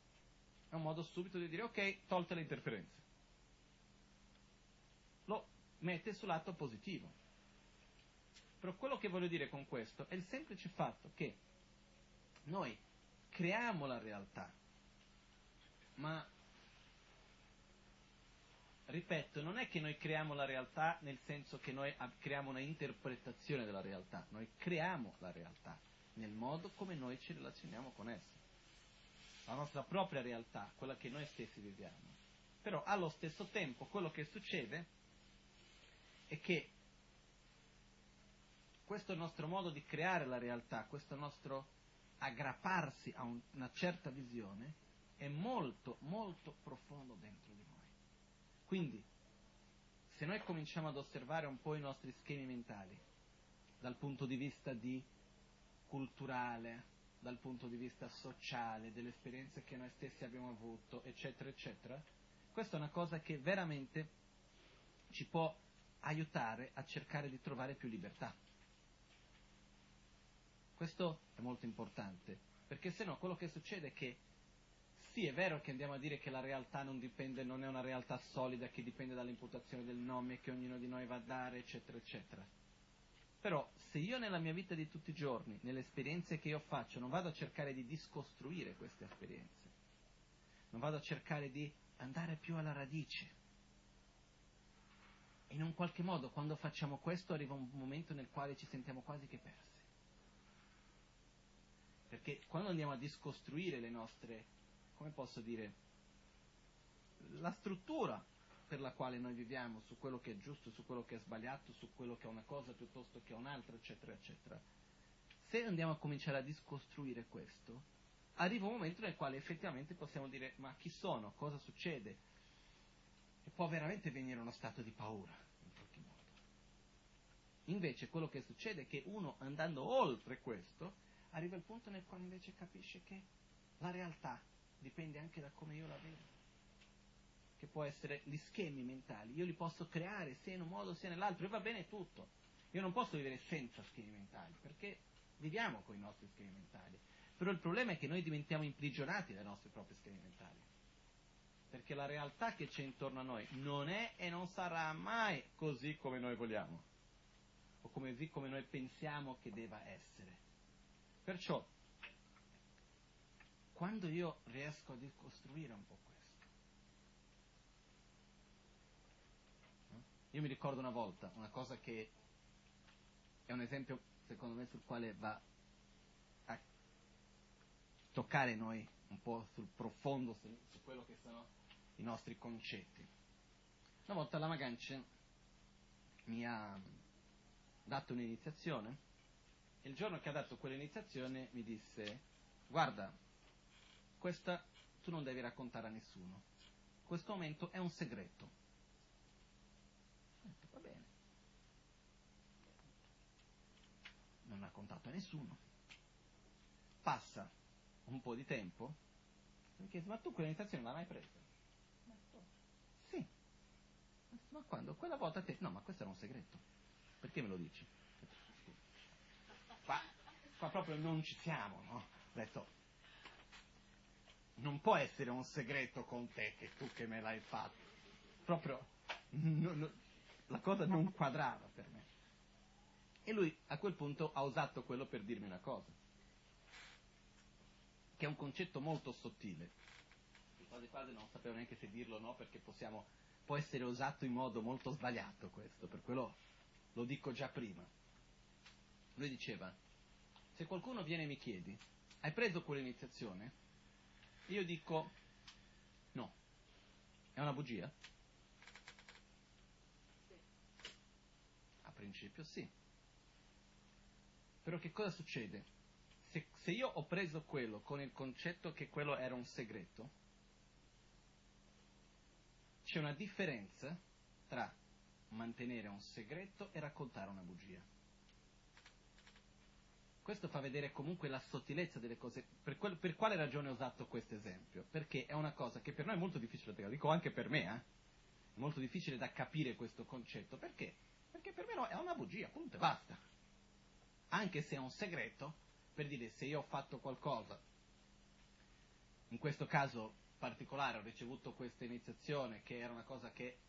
è un modo subito di dire ok, tolte le interferenze. Lo mette sul lato positivo. Però quello che voglio dire con questo è il semplice fatto che noi creiamo la realtà, ma ripeto, non è che noi creiamo la realtà nel senso che noi creiamo una interpretazione della realtà, noi creiamo la realtà nel modo come noi ci relazioniamo con essa. La nostra propria realtà, quella che noi stessi viviamo. Però allo stesso tempo quello che succede è che questo nostro modo di creare la realtà, questo nostro aggrapparsi a un, una certa visione, è molto, molto profondo dentro di noi. Quindi, se noi cominciamo ad osservare un po' i nostri schemi mentali, dal punto di vista di culturale, dal punto di vista sociale, delle esperienze che noi stessi abbiamo avuto, eccetera, eccetera, questa è una cosa che veramente ci può aiutare a cercare di trovare più libertà. Questo è molto importante, perché se no quello che succede è che sì, è vero che andiamo a dire che la realtà non dipende, non è una realtà solida che dipende dall'imputazione del nome che ognuno di noi va a dare, eccetera, eccetera. Però se io nella mia vita di tutti i giorni, nelle esperienze che io faccio, non vado a cercare di discostruire queste esperienze, non vado a cercare di andare più alla radice, in un qualche modo quando facciamo questo arriva un momento nel quale ci sentiamo quasi che persi. Perché quando andiamo a discostruire le nostre come posso dire, la struttura per la quale noi viviamo, su quello che è giusto, su quello che è sbagliato, su quello che è una cosa piuttosto che un'altra, eccetera, eccetera. Se andiamo a cominciare a discostruire questo, arriva un momento nel quale effettivamente possiamo dire ma chi sono, cosa succede? E può veramente venire uno stato di paura, in qualche modo. Invece quello che succede è che uno andando oltre questo, arriva al punto nel quale invece capisce che la realtà dipende anche da come io la vedo. Che può essere gli schemi mentali. Io li posso creare sia in un modo sia nell'altro e va bene tutto. Io non posso vivere senza schemi mentali, perché viviamo con i nostri schemi mentali. Però il problema è che noi diventiamo imprigionati dai nostri propri schemi mentali. Perché la realtà che c'è intorno a noi non è e non sarà mai così come noi vogliamo. O così come noi pensiamo che debba essere. Perciò quando io riesco a ricostruire un po' questo. Io mi ricordo una volta, una cosa che è un esempio secondo me sul quale va a toccare noi un po' sul profondo, su, quello che sono i nostri concetti. Una volta la Maganchen mi ha dato un'iniziazione il giorno che ha dato quell'iniziazione mi disse guarda questa tu non devi raccontare a nessuno. Questo momento è un segreto. Va bene. Non ha raccontato a nessuno. Passa un po' di tempo. Mi chiede, ma tu quell'iniziazione non l'hai mai presa? Sì. Ma quando? Quella volta te... No, ma questo era un segreto. Perché me lo dici? Qua, proprio non ci siamo, no? Ho detto, non può essere un segreto con te che tu che me l'hai fatto. Proprio no, no, la cosa non quadrava per me. E lui a quel punto ha usato quello per dirmi una cosa, che è un concetto molto sottile. Quasi quasi non sapevo neanche se dirlo o no, perché possiamo, può essere usato in modo molto sbagliato questo, per quello lo dico già prima. Lui diceva, se qualcuno viene e mi chiedi, hai preso quell'iniziazione? Io dico no. È una bugia? A principio sì. Però che cosa succede? Se, se io ho preso quello con il concetto che quello era un segreto, c'è una differenza tra mantenere un segreto e raccontare una bugia. Questo fa vedere comunque la sottilezza delle cose. Per, quel, per quale ragione ho usato questo esempio? Perché è una cosa che per noi è molto difficile da capire, dico anche per me, eh? è molto difficile da capire questo concetto. Perché? Perché per me no, è una bugia, punto e basta. Anche se è un segreto, per dire se io ho fatto qualcosa, in questo caso particolare ho ricevuto questa iniziazione che era una cosa che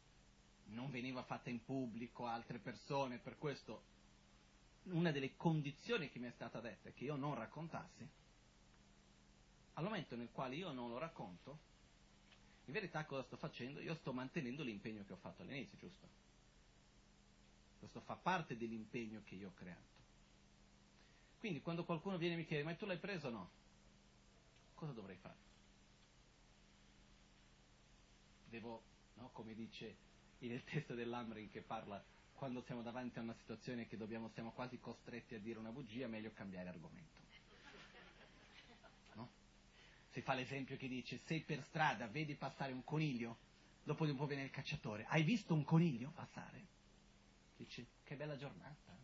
non veniva fatta in pubblico a altre persone, per questo una delle condizioni che mi è stata detta è che io non raccontassi, al momento nel quale io non lo racconto, in verità cosa sto facendo? Io sto mantenendo l'impegno che ho fatto all'inizio, giusto? Questo fa parte dell'impegno che io ho creato. Quindi quando qualcuno viene e mi chiede, ma tu l'hai preso o no? Cosa dovrei fare? Devo, no, come dice il testo dell'Amrin che parla quando siamo davanti a una situazione che dobbiamo, siamo quasi costretti a dire una bugia, meglio cambiare argomento. No? Si fa l'esempio che dice, sei per strada, vedi passare un coniglio, dopo di un po' viene il cacciatore, hai visto un coniglio passare? Dice, che bella giornata.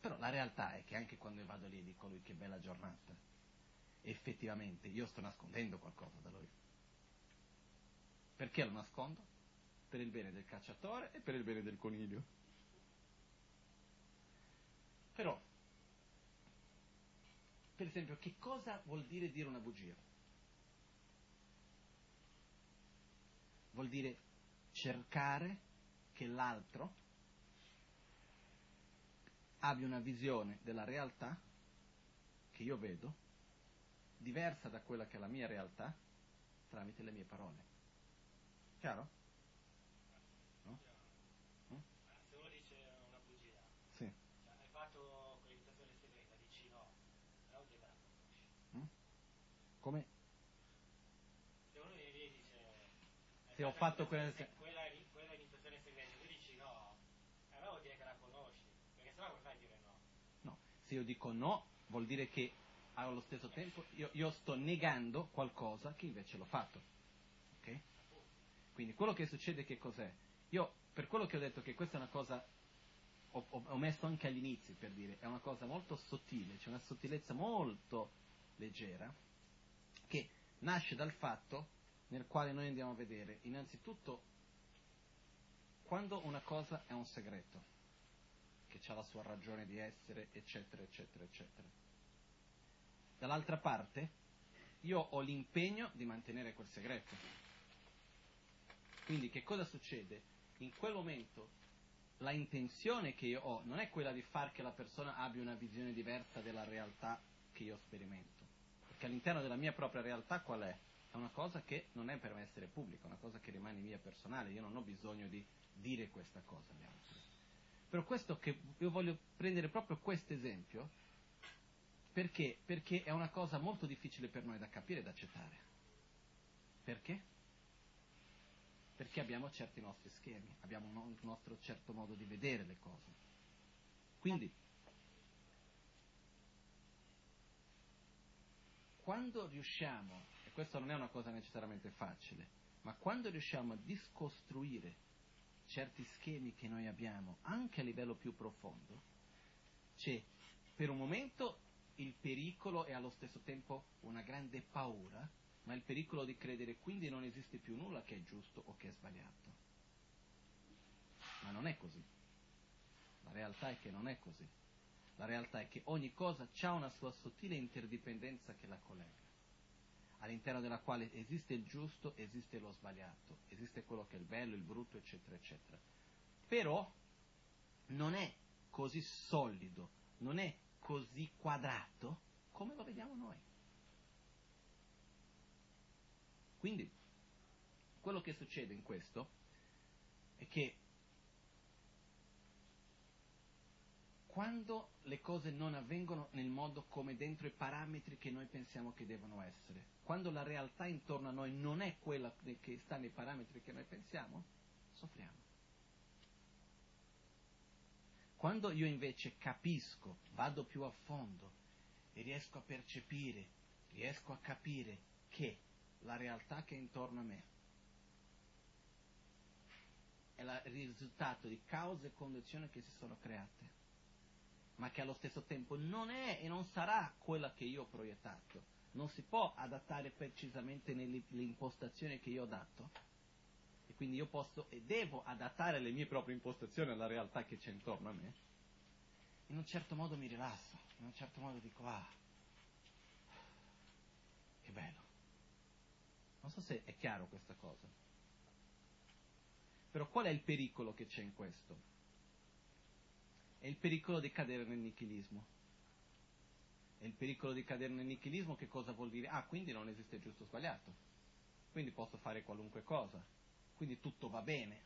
Però la realtà è che anche quando io vado lì e dico lui che bella giornata, effettivamente io sto nascondendo qualcosa da lui Perché lo nascondo? Per il bene del cacciatore e per il bene del coniglio. Però, per esempio, che cosa vuol dire dire una bugia? Vuol dire cercare che l'altro abbia una visione della realtà che io vedo diversa da quella che è la mia realtà tramite le mie parole. Chiaro? No? Mm? Se uno dice una bugia, Sì. cioè, hai fatto quell'imitazione segreta, dici no, però che la conosci. Mm? Come? Se uno viene lì e dice... hai Se ho fatto quella, quella- quella, quella imitazione segreta, tu dici no, allora vuol dire che la conosci, perché sennò come fai a dire no? No. Se io dico no, vuol dire che allo stesso tempo io, io sto negando qualcosa che invece l'ho fatto. Ok? Quindi quello che succede che cos'è? Io, per quello che ho detto che questa è una cosa, ho, ho- ho messo anche all'inizio per dire, è una cosa molto sottile, c'è una sottilezza molto leggera, che nasce dal fatto nel quale noi andiamo a vedere, innanzitutto, quando una cosa è un segreto, che ha la sua ragione di essere, eccetera, eccetera, eccetera. Dall'altra parte, io ho l'impegno di mantenere quel segreto. Quindi che cosa succede? In quel momento la intenzione che io ho non è quella di far che la persona abbia una visione diversa della realtà che io sperimento. Perché all'interno della mia propria realtà qual è? È una cosa che non è per me essere pubblica, è una cosa che rimane mia personale, io non ho bisogno di dire questa cosa agli altri. Per questo che io voglio prendere proprio questo esempio, perché? Perché è una cosa molto difficile per noi da capire e da accettare. Perché? Perché abbiamo certi nostri schemi, abbiamo un nostro certo modo di vedere le cose. Quindi, quando riusciamo, e questa non è una cosa necessariamente facile, ma quando riusciamo a discostruire certi schemi che noi abbiamo anche a livello più profondo, c'è per un momento il pericolo e allo stesso tempo una grande paura, ma il pericolo di credere quindi non esiste più nulla che è giusto o che è sbagliato. Ma non è così. La realtà è che non è così. La realtà è che ogni cosa ha una sua sottile interdipendenza che la collega, all'interno della quale esiste il giusto, esiste lo sbagliato, esiste quello che è il bello, il brutto, eccetera, eccetera. Però non è così solido, non è così quadrato come lo vediamo noi. Quindi, quello che succede in questo è che quando le cose non avvengono nel modo come dentro i parametri che noi pensiamo che devono essere, quando la realtà intorno a noi non è quella che sta nei parametri che noi pensiamo, soffriamo. Quando io invece capisco, vado più a fondo e riesco a percepire, riesco a capire che la realtà che è intorno a me è il risultato di cause e condizioni che si sono create, ma che allo stesso tempo non è e non sarà quella che io ho proiettato. Non si può adattare precisamente impostazioni che io ho dato. E quindi io posso e devo adattare le mie proprie impostazioni alla realtà che c'è intorno a me. In un certo modo mi rilasso, in un certo modo dico, ah, che bello. Non so se è chiaro questa cosa. Però qual è il pericolo che c'è in questo? È il pericolo di cadere nel nichilismo. E il pericolo di cadere nel nichilismo che cosa vuol dire? Ah, quindi non esiste giusto o sbagliato. Quindi posso fare qualunque cosa. Quindi tutto va bene.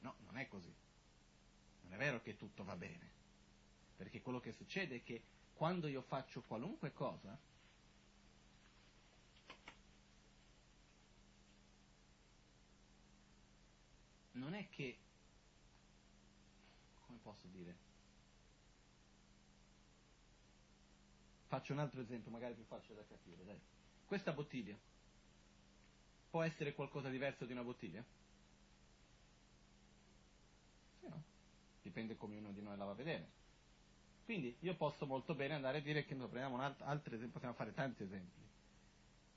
No, non è così. Non è vero che tutto va bene. Perché quello che succede è che quando io faccio qualunque cosa, non è che, come posso dire, faccio un altro esempio, magari più facile da capire, dai. Questa bottiglia può essere qualcosa diverso di una bottiglia? Sì, no? Dipende come uno di noi la va a vedere. Quindi io posso molto bene andare a dire che prendiamo un alt- altro esempio, possiamo fare tanti esempi.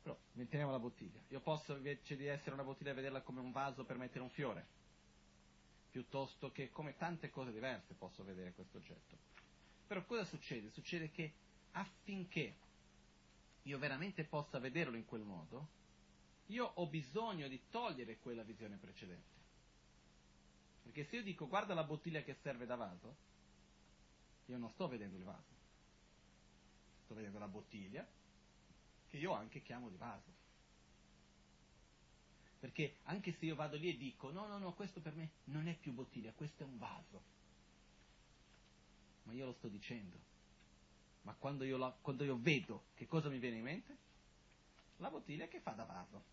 Però mettiamo la bottiglia. Io posso invece di essere una bottiglia vederla come un vaso per mettere un fiore, piuttosto che come tante cose diverse posso vedere questo oggetto. Però cosa succede? Succede che affinché io veramente possa vederlo in quel modo, io ho bisogno di togliere quella visione precedente. Perché se io dico guarda la bottiglia che serve da vaso, io non sto vedendo il vaso, sto vedendo la bottiglia che io anche chiamo di vaso. Perché anche se io vado lì e dico no, no, no, questo per me non è più bottiglia, questo è un vaso. Ma io lo sto dicendo. Ma quando io, la, quando io vedo, che cosa mi viene in mente? La bottiglia che fa da vaso.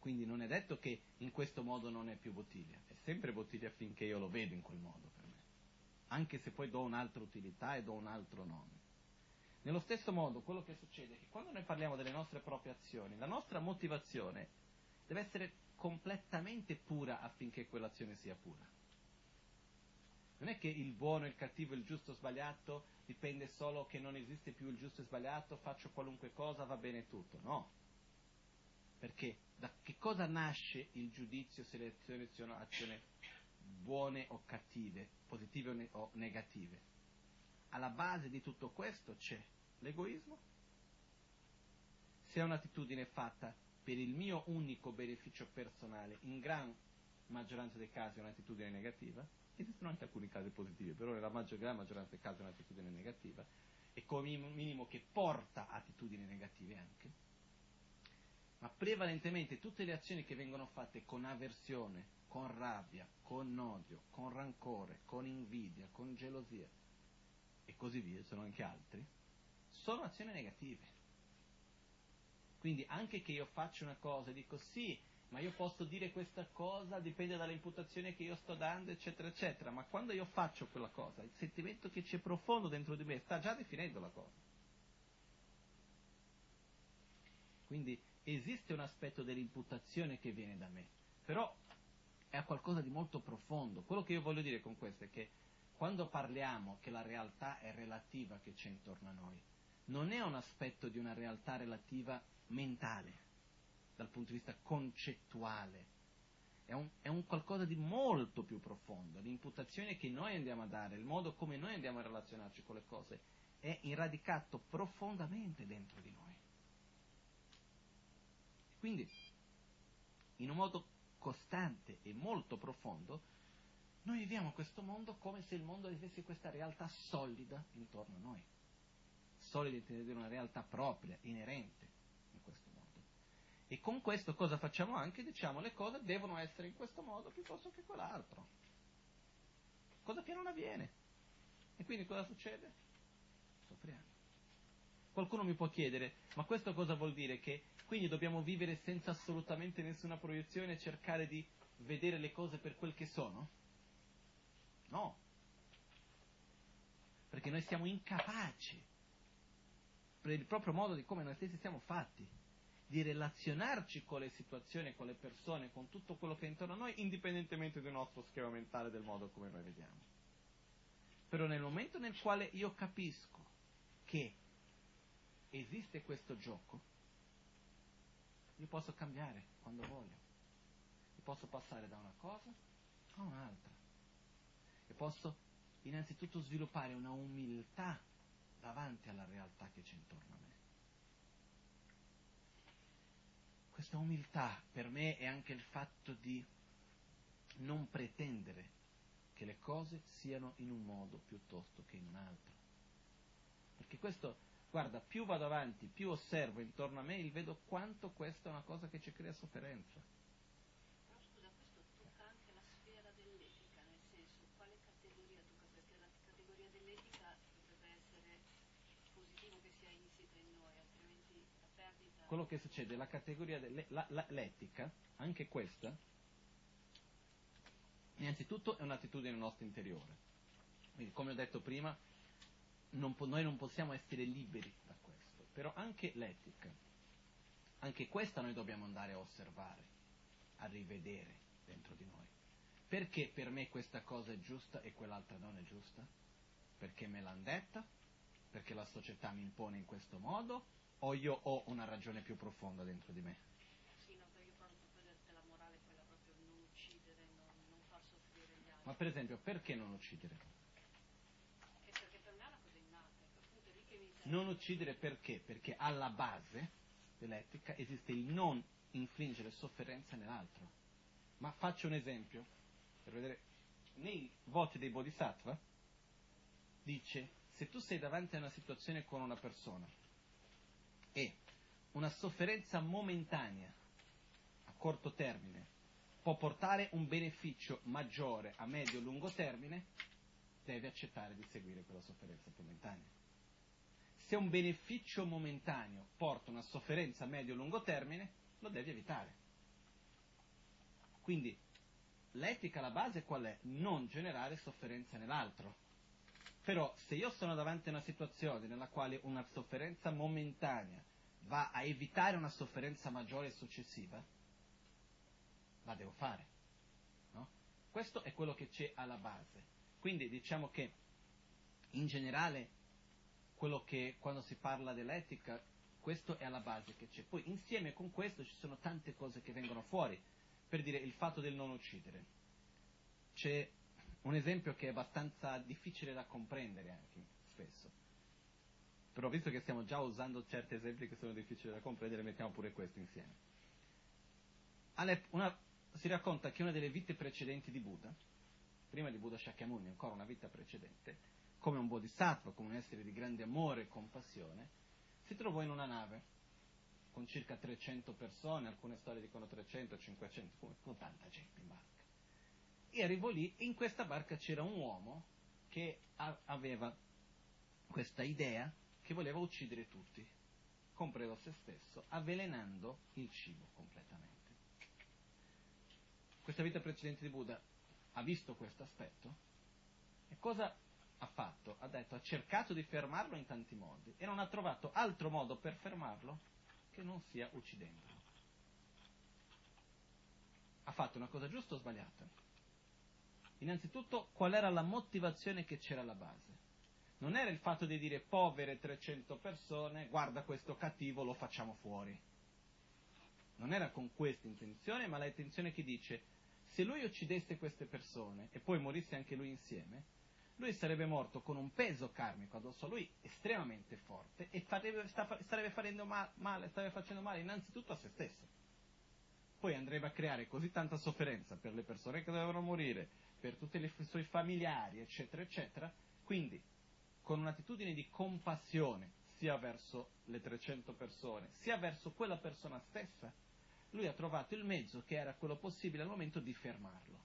Quindi non è detto che in questo modo non è più bottiglia, è sempre bottiglia finché io lo vedo in quel modo per me. Anche se poi do un'altra utilità e do un altro nome. Nello stesso modo, quello che succede è che quando noi parliamo delle nostre proprie azioni, la nostra motivazione deve essere completamente pura affinché quell'azione sia pura. Non è che il buono, il cattivo, il giusto, il sbagliato dipende solo che non esiste più il giusto e sbagliato, faccio qualunque cosa, va bene tutto. No. Perché da che cosa nasce il giudizio se le azioni sono azioni buone o cattive, positive o negative? Alla base di tutto questo c'è l'egoismo. Se è un'attitudine fatta per il mio unico beneficio personale, in gran maggioranza dei casi è un'attitudine negativa, esistono anche alcuni casi positivi, però nella maggior, gran maggioranza dei casi è un'attitudine negativa, e come minimo che porta attitudini negative anche. Ma prevalentemente tutte le azioni che vengono fatte con avversione, con rabbia, con odio, con rancore, con invidia, con gelosia, e così via, sono anche altri, sono azioni negative. Quindi anche che io faccia una cosa e dico sì, ma io posso dire questa cosa, dipende dall'imputazione che io sto dando, eccetera, eccetera, ma quando io faccio quella cosa, il sentimento che c'è profondo dentro di me sta già definendo la cosa. Quindi esiste un aspetto dell'imputazione che viene da me, però è qualcosa di molto profondo. Quello che io voglio dire con questo è che quando parliamo che la realtà è relativa che c'è intorno a noi, non è un aspetto di una realtà relativa mentale, dal punto di vista concettuale, è un, è un, qualcosa di molto più profondo. L'imputazione che noi andiamo a dare, il modo come noi andiamo a relazionarci con le cose, è irradicato profondamente dentro di noi. Quindi, in un modo costante e molto profondo, noi viviamo questo mondo come se il mondo avesse questa realtà solida intorno a noi. Solida intende una realtà propria, inerente in questo modo. E con questo cosa facciamo anche? Diciamo le cose devono essere in questo modo piuttosto che quell'altro. Cosa che non avviene. E quindi cosa succede? Soffriamo. Qualcuno mi può chiedere, ma questo cosa vuol dire? Che quindi dobbiamo vivere senza assolutamente nessuna proiezione e cercare di vedere le cose per quel che sono? No. Perché noi siamo incapaci, per il proprio modo di come noi stessi siamo fatti, di relazionarci con le situazioni, con le persone, con tutto quello che è intorno a noi, indipendentemente dal nostro schema mentale, del modo come noi vediamo. Però nel momento nel quale io capisco che esiste questo gioco, io posso cambiare quando voglio. Io posso passare da una cosa a un'altra e posso innanzitutto sviluppare una umiltà davanti alla realtà che c'è intorno a me. Questa umiltà per me è anche il fatto di non pretendere che le cose siano in un modo piuttosto che in un altro. Perché questo, guarda, più vado avanti, più osservo intorno a me, il vedo quanto questa è una cosa che ci crea sofferenza. Quello che succede, la categoria dell'etica, anche questa, innanzitutto è un'attitudine nostra interiore. Quindi, come ho detto prima, non po- noi non possiamo essere liberi da questo, però anche l'etica, anche questa noi dobbiamo andare a osservare, a rivedere dentro di noi. Perché per me questa cosa è giusta e quell'altra non è giusta? Perché me l'hanno detta? Perché la società mi impone in questo modo? O io ho una ragione più profonda dentro di me? Sì, no, io parlo proprio de- della morale, quella proprio non uccidere, non, non far soffrire gli altri. Ma per esempio, perché non uccidere? Che perché per me è una cosa innata, appunto lì che mi interessa. Non uccidere perché? Perché alla base dell'etica esiste il non infliggere sofferenza nell'altro. Ma faccio un esempio per vedere. Nei voti dei Bodhisattva dice se tu sei davanti a una situazione con una persona e una sofferenza momentanea a corto termine può portare un beneficio maggiore a medio-lungo termine, devi accettare di seguire quella sofferenza momentanea se un beneficio momentaneo porta una sofferenza a medio-lungo termine, lo devi evitare. Quindi l'etica alla base qual è? Non generare sofferenza nell'altro. Però se io sono davanti a una situazione nella quale una sofferenza momentanea va a evitare una sofferenza maggiore e successiva, la devo fare. no? Questo è quello che c'è alla base. Quindi diciamo che in generale quello che quando si parla dell'etica, questo è alla base che c'è. Poi insieme con questo ci sono tante cose che vengono fuori, per dire il fatto del non uccidere. C'è un esempio che è abbastanza difficile da comprendere anche spesso. Però visto che stiamo già usando certi esempi che sono difficili da comprendere, mettiamo pure questo insieme. Una- si racconta che una delle vite precedenti di Buddha, prima di Buddha Shakyamuni, ancora una vita precedente, come un bodhisattva, come un essere di grande amore e compassione, si trovò in una nave con circa 300 persone, alcune storie dicono 300, 500, con, con tanta gente in barca. E arrivò lì in questa barca c'era un uomo che a- aveva questa idea che voleva uccidere tutti, compreso se stesso, avvelenando il cibo completamente. Questa vita precedente di Buddha ha visto questo aspetto e cosa ha fatto? Ha detto, ha cercato di fermarlo in tanti modi e non ha trovato altro modo per fermarlo che non sia uccidendolo. Ha fatto una cosa giusta o sbagliata? Innanzitutto, qual era la motivazione che c'era alla base? Non era il fatto di dire povere 300 persone, guarda questo cattivo, lo facciamo fuori. Non era con questa intenzione, ma la intenzione che dice, se lui uccidesse queste persone e poi morisse anche lui insieme, lui sarebbe morto con un peso karmico addosso a lui estremamente forte e farebbe, sta- starebbe, male, starebbe facendo male innanzitutto a se stesso. Poi andrebbe a creare così tanta sofferenza per le persone che dovevano morire, per tutti i suoi familiari, eccetera, eccetera. Quindi, con un'attitudine di compassione sia verso le 300 persone, sia verso quella persona stessa, lui ha trovato il mezzo che era quello possibile al momento di fermarlo.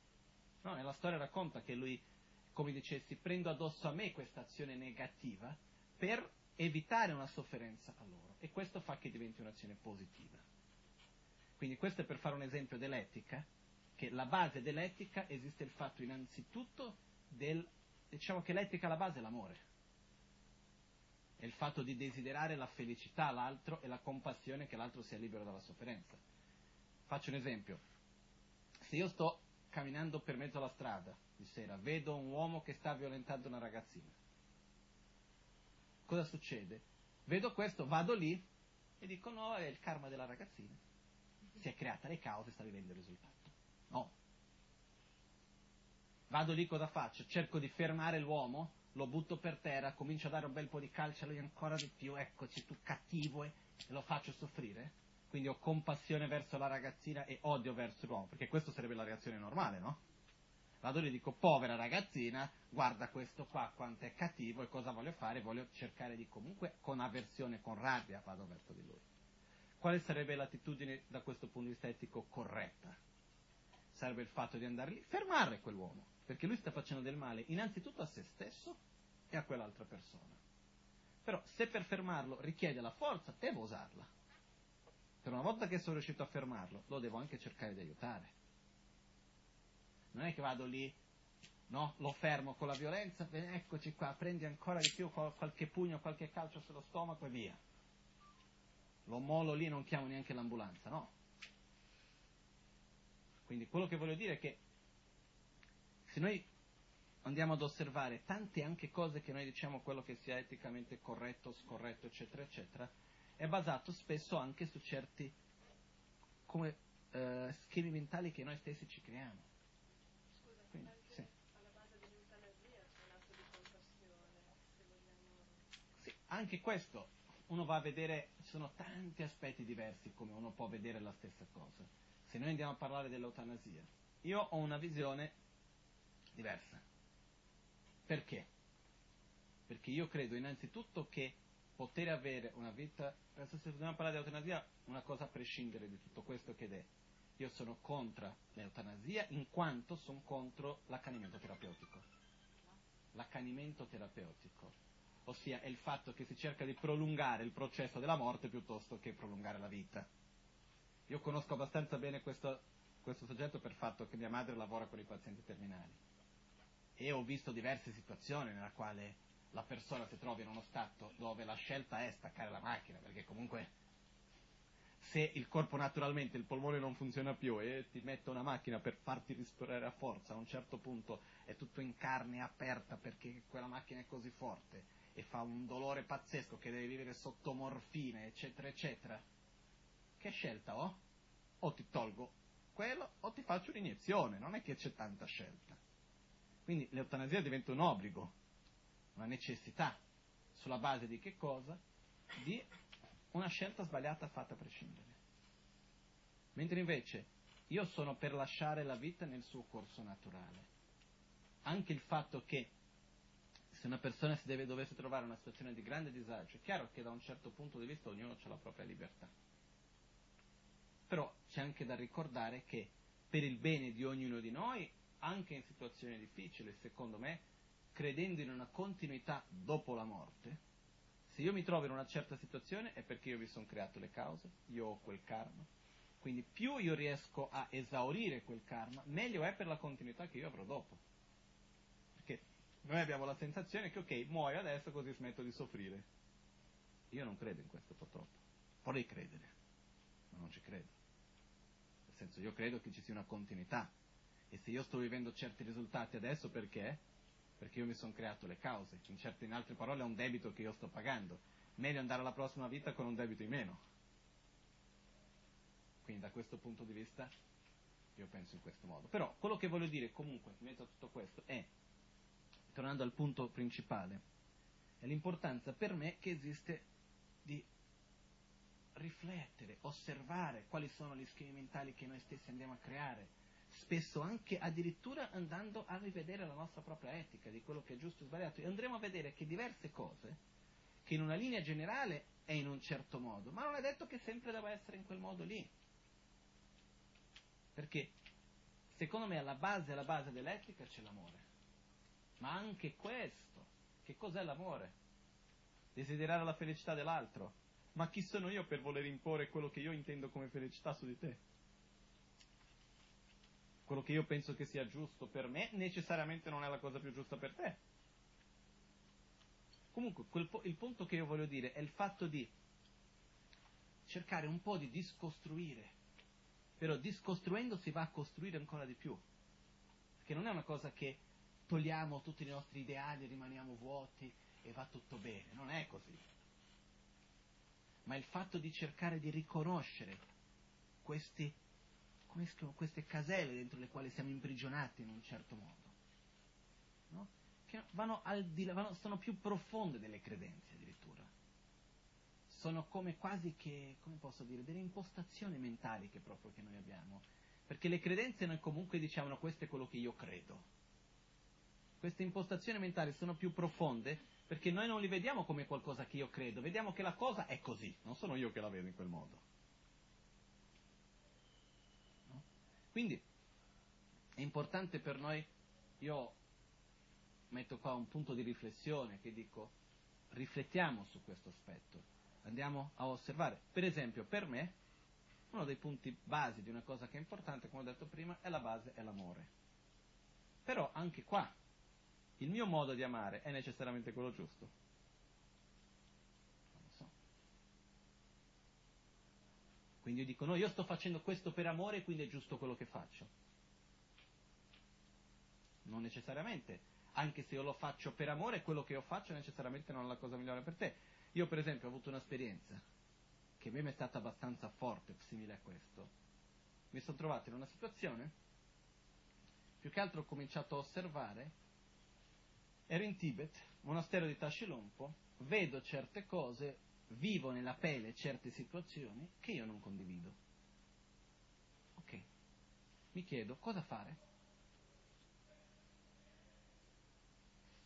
No, nella storia racconta che lui come dicessi, prendo addosso a me questa azione negativa per evitare una sofferenza a loro e questo fa che diventi un'azione positiva. Quindi questo è per fare un esempio dell'etica, che la base dell'etica esiste il fatto innanzitutto del, diciamo che l'etica alla base è l'amore, è il fatto di desiderare la felicità all'altro e la compassione che l'altro sia libero dalla sofferenza. Faccio un esempio, se io sto camminando per mezzo alla strada di sera, vedo un uomo che sta violentando una ragazzina. Cosa succede? Vedo questo, vado lì e dico no, è il karma della ragazzina. Si è creata le cause, sta vivendo il risultato. No. Vado lì, cosa faccio? Cerco di fermare l'uomo, lo butto per terra, comincio a dare un bel po' di calcio a lui ancora di più, eccoci tu cattivo e, lo faccio soffrire. Quindi ho compassione verso la ragazzina e odio verso l'uomo, perché questa sarebbe la reazione normale, no? Vado lì e dico, povera ragazzina, guarda questo qua quanto è cattivo e cosa voglio fare? Voglio cercare di comunque, con avversione, con rabbia, vado verso di lui. Quale sarebbe l'attitudine da questo punto di vista etico corretta? Sarebbe il fatto di andare lì, fermare quell'uomo, perché lui sta facendo del male innanzitutto a se stesso e a quell'altra persona. Però se per fermarlo richiede la forza, devo usarla. Per una volta che sono riuscito a fermarlo, lo devo anche cercare di aiutare. Non è che vado lì, no? Lo fermo con la violenza, eccoci qua, prendi ancora di più qualche pugno, qualche calcio sullo stomaco e via. Lo molo lì, non chiamo neanche l'ambulanza, no? Quindi quello che voglio dire è che se noi andiamo ad osservare tante anche cose che noi diciamo quello che sia eticamente corretto, scorretto, eccetera, eccetera, è basato spesso anche su certi come, eh, schemi mentali che noi stessi ci creiamo. Scusa, Quindi, sì. alla base dell'eutanasia c'è un atto di compassione, se vogliamo... Sì, anche questo, uno va a vedere, ci sono tanti aspetti diversi come uno può vedere la stessa cosa. Se noi andiamo a parlare dell'eutanasia, io ho una visione diversa. Perché? Perché io credo innanzitutto che poter avere una vita, adesso se dobbiamo parlare di eutanasia, una cosa a prescindere di tutto questo che è, io sono contro l'eutanasia in quanto sono contro l'accanimento terapeutico. L'accanimento terapeutico, ossia è il fatto che si cerca di prolungare il processo della morte piuttosto che prolungare la vita. Io conosco abbastanza bene questo, questo soggetto per il fatto che mia madre lavora con i pazienti terminali e ho visto diverse situazioni nella quale la persona si trova in uno stato dove la scelta è staccare la macchina, perché comunque se il corpo naturalmente, il polmone non funziona più e ti mette una macchina per farti respirare a forza, a un certo punto è tutto in carne aperta perché quella macchina è così forte e fa un dolore pazzesco che devi vivere sotto morfine, eccetera, eccetera. Che scelta ho? O ti tolgo quello o ti faccio un'iniezione, non è che c'è tanta scelta. Quindi l'eutanasia diventa un obbligo, una necessità, sulla base di che cosa? Di una scelta sbagliata fatta a prescindere. Mentre invece io sono per lasciare la vita nel suo corso naturale. Anche il fatto che se una persona si deve, dovesse trovare in una situazione di grande disagio, è chiaro che da un certo punto di vista ognuno ha la propria libertà. Però c'è anche da ricordare che per il bene di ognuno di noi, anche in situazioni difficili, secondo me, credendo in una continuità dopo la morte, se io mi trovo in una certa situazione è perché io mi sono creato le cause, io ho quel karma. Quindi più io riesco a esaurire quel karma, meglio è per la continuità che io avrò dopo. Perché noi abbiamo la sensazione che ok, muoio adesso così smetto di soffrire. Io non credo in questo purtroppo. Vorrei credere, ma non ci credo. Senso, io credo che ci sia una continuità. E se io sto vivendo certi risultati adesso perché? Perché io mi sono creato le cause. In, certe, in altre parole è un debito che io sto pagando. Meglio andare alla prossima vita con un debito in meno. Quindi da questo punto di vista io penso in questo modo. Però quello che voglio dire comunque in mezzo a tutto questo è, tornando al punto principale, è l'importanza per me che esiste di riflettere, osservare quali sono gli schemi mentali che noi stessi andiamo a creare, spesso anche addirittura andando a rivedere la nostra propria etica di quello che è giusto e sbagliato e andremo a vedere che diverse cose, che in una linea generale è in un certo modo, ma non è detto che sempre debba essere in quel modo lì. Perché secondo me alla base, alla base dell'etica c'è l'amore. Ma anche questo, che cos'è l'amore? Desiderare la felicità dell'altro. Ma chi sono io per voler imporre quello che io intendo come felicità su di te? Quello che io penso che sia giusto per me necessariamente non è la cosa più giusta per te. Comunque, po- il punto che io voglio dire è il fatto di cercare un po' di discostruire però discostruendo si va a costruire ancora di più. Perché non è una cosa che togliamo tutti i nostri ideali, rimaniamo vuoti e va tutto bene, non è così. Ma il fatto di cercare di riconoscere questi, sono, queste caselle dentro le quali siamo imprigionati in un certo modo, no? che vanno là, vanno, sono più profonde delle credenze addirittura sono come quasi che, come posso dire, delle impostazioni mentali che proprio che noi abbiamo. Perché le credenze noi comunque diciamo questo è quello che io credo. Queste impostazioni mentali sono più profonde perché noi non li vediamo come qualcosa che io credo, vediamo che la cosa è così, non sono io che la vedo in quel modo. No? Quindi è importante per noi, io metto qua un punto di riflessione che dico, riflettiamo su questo aspetto andiamo a osservare. Per esempio, per me, uno dei punti basi di una cosa che è importante, come ho detto prima, è la base, è l'amore. Però anche qua, il mio modo di amare è necessariamente quello giusto? Non lo so. Quindi io dico, no, io sto facendo questo per amore, quindi è giusto quello che faccio. Non necessariamente. Anche se io lo faccio per amore, quello che io faccio necessariamente non è la cosa migliore per te io per esempio ho avuto un'esperienza che a me è stata abbastanza forte, simile a questo, mi sono trovato in una situazione, più che altro ho cominciato a osservare, ero in Tibet, monastero di Tashilompo, vedo certe cose, vivo nella pelle certe situazioni che io non condivido. Ok, mi chiedo cosa fare?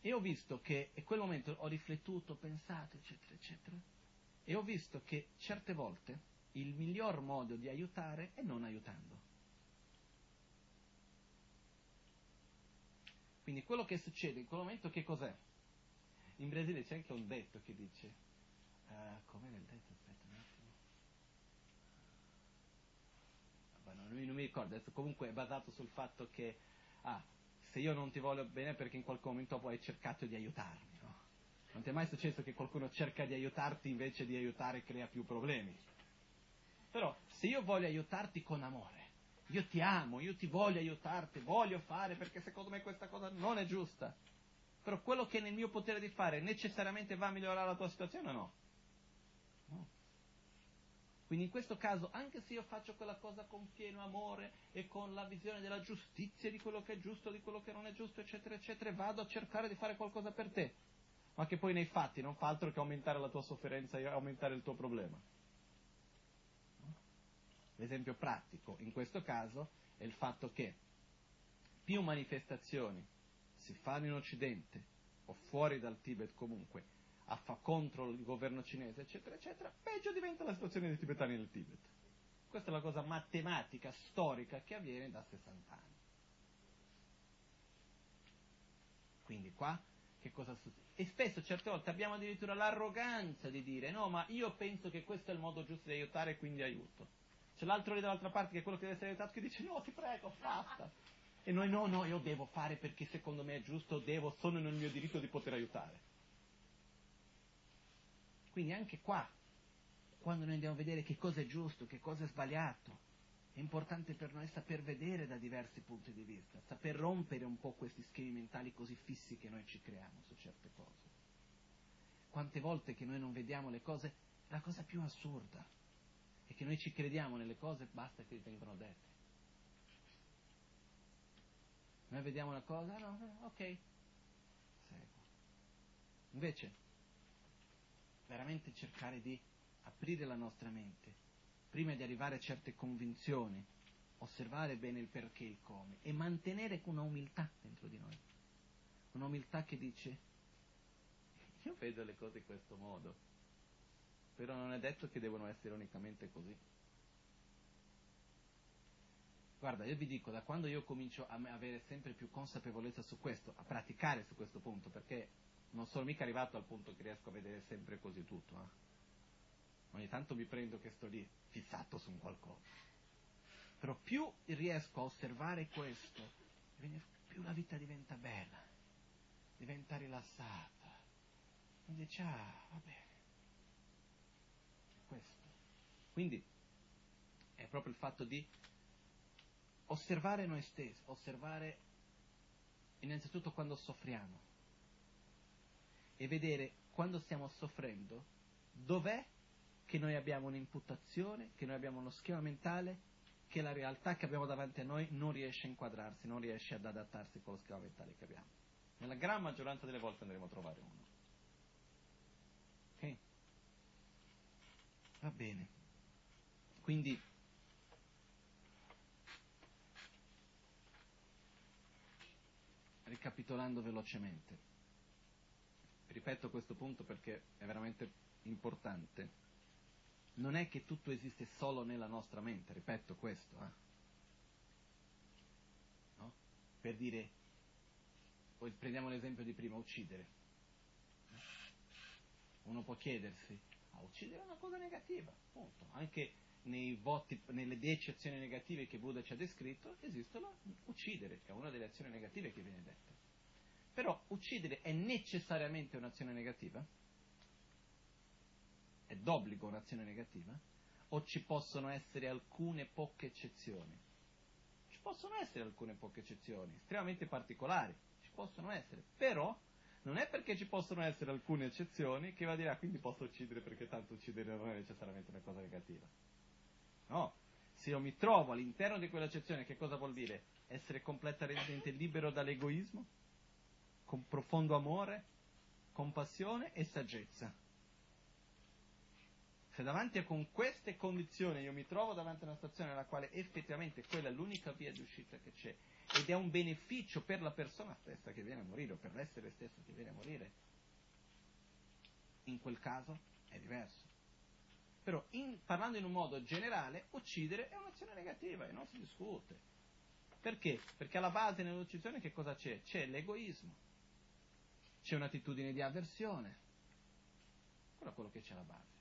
E ho visto che in quel momento ho riflettuto, pensato, eccetera, eccetera, e ho visto che certe volte il miglior modo di aiutare è non aiutando. Quindi quello che succede in quel momento che cos'è? In Brasile c'è anche un detto che dice, uh, com'è nel detto? Aspetta un attimo. Non, non mi ricordo, adesso comunque è basato sul fatto che, ah, se io non ti voglio bene perché in qualche momento poi hai cercato di aiutarmi, no? Non ti è mai successo che qualcuno cerca di aiutarti invece di aiutare crea più problemi? Però se io voglio aiutarti con amore, io ti amo, io ti voglio aiutarti, voglio fare perché secondo me questa cosa non è giusta, però quello che è nel mio potere di fare necessariamente va a migliorare la tua situazione o no? No. Quindi in questo caso, anche se io faccio quella cosa con pieno amore e con la visione della giustizia, di quello che è giusto, di quello che non è giusto, eccetera, eccetera, vado a cercare di fare qualcosa per te, ma che poi nei fatti non fa altro che aumentare la tua sofferenza e aumentare il tuo problema. L'esempio pratico in questo caso è il fatto che più manifestazioni si fanno in Occidente o fuori dal Tibet comunque a fa contro il governo cinese, eccetera, eccetera, peggio diventa la situazione dei tibetani nel Tibet. Questa è la cosa matematica, storica, che avviene da 60 anni. Quindi qua che cosa succede? E spesso certe volte abbiamo addirittura l'arroganza di dire no, ma io penso che questo è il modo giusto di aiutare, quindi aiuto. C'è l'altro lì dall'altra parte che è quello che deve essere aiutato che dice no, ti prego, basta. E noi no, no, io devo fare perché secondo me è giusto, devo, sono nel mio diritto di poter aiutare. Quindi anche qua, quando noi andiamo a vedere che cosa è giusto, che cosa è sbagliato, è importante per noi saper vedere da diversi punti di vista, saper rompere un po' questi schemi mentali così fissi che noi ci creiamo su certe cose. Quante volte che noi non vediamo le cose, la cosa più assurda è che noi ci crediamo nelle cose, basta che vengono dette. Noi vediamo una cosa, no, ok, seguo. Invece, veramente cercare di aprire la nostra mente, prima di arrivare a certe convinzioni, osservare bene il perché e il come e mantenere una umiltà dentro di noi. Un'umiltà che dice, io vedo le cose in questo modo, però non è detto che devono essere unicamente così. Guarda, io vi dico, da quando io comincio a avere sempre più consapevolezza su questo, a praticare su questo punto, perché non sono mica arrivato al punto che riesco a vedere sempre così tutto. Eh? Ogni tanto mi prendo che sto lì fissato su un qualcosa. Però più riesco a osservare questo, più la vita diventa bella, diventa rilassata. Dice, ah, va bene. È questo. Quindi è proprio il fatto di osservare noi stessi, osservare innanzitutto quando soffriamo e vedere quando stiamo soffrendo dov'è che noi abbiamo un'imputazione, che noi abbiamo uno schema mentale che la realtà che abbiamo davanti a noi non riesce a inquadrarsi, non riesce ad adattarsi con lo schema mentale che abbiamo. Nella gran maggioranza delle volte andremo a trovare uno. Ok? Va bene. Quindi ricapitolando velocemente ripeto questo punto perché è veramente importante, non è che tutto esiste solo nella nostra mente, ripeto questo, eh? no? per dire, prendiamo l'esempio di prima, uccidere. Uno può chiedersi, ah, uccidere è una cosa negativa, punto. Anche voti, nelle dieci azioni negative che Buddha ci ha descritto, esistono uccidere, è una delle azioni negative che viene detta. Però uccidere è necessariamente un'azione negativa? È d'obbligo un'azione negativa? O ci possono essere alcune poche eccezioni? Ci possono essere alcune poche eccezioni, estremamente particolari, ci possono essere, però non è perché ci possono essere alcune eccezioni che va a dire, ah, quindi posso uccidere perché tanto uccidere non è necessariamente una cosa negativa. No, se io mi trovo all'interno di quell'eccezione, che cosa vuol dire? Essere completamente libero dall'egoismo, con profondo amore, compassione e saggezza. Se davanti a con queste condizioni io mi trovo davanti a una situazione nella quale effettivamente quella è l'unica via di uscita che c'è ed è un beneficio per la persona stessa che viene a morire o per l'essere stesso che viene a morire, in quel caso è diverso. Però in, parlando in un modo generale, uccidere è un'azione negativa e non si discute. Perché? Perché alla base nell'uccisione che cosa c'è? C'è l'egoismo, c'è un'attitudine di avversione, quello è quello che c'è alla base.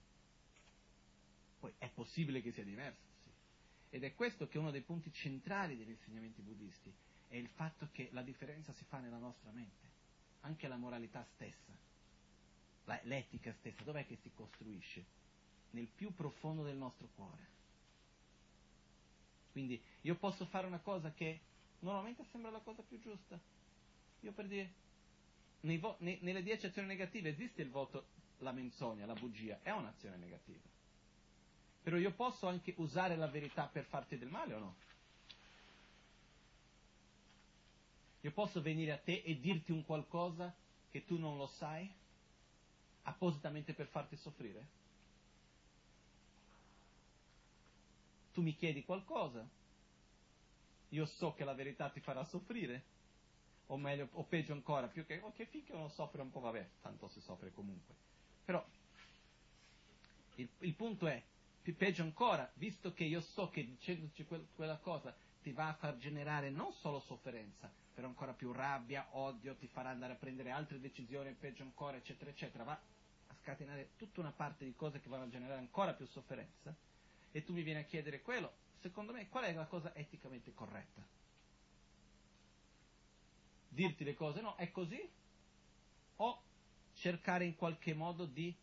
Poi è possibile che sia diverso, sì. Ed è questo che è uno dei punti centrali degli insegnamenti buddisti, è il fatto che la differenza si fa nella nostra mente, anche la moralità stessa, l'etica stessa, dov'è che si costruisce? Nel più profondo del nostro cuore. Quindi io posso fare una cosa che normalmente sembra la cosa più giusta. Io per dire, vo- ne- nelle dieci azioni negative esiste il voto, la menzogna, la bugia, è un'azione negativa. Però io posso anche usare la verità per farti del male o no? Io posso venire a te e dirti un qualcosa che tu non lo sai, appositamente per farti soffrire? Tu mi chiedi qualcosa, io so che la verità ti farà soffrire, o meglio, o peggio ancora, più che, ok, finché uno soffre un po', vabbè, tanto si soffre comunque. Però il, il punto è, peggio ancora, visto che io so che dicendoci quel, quella cosa ti va a far generare non solo sofferenza, però ancora più rabbia, odio, ti farà andare a prendere altre decisioni, peggio ancora, eccetera, eccetera, va a scatenare tutta una parte di cose che vanno a generare ancora più sofferenza, e tu mi vieni a chiedere quello, secondo me qual è la cosa eticamente corretta? Dirti le cose, no, è così? O cercare in qualche modo di...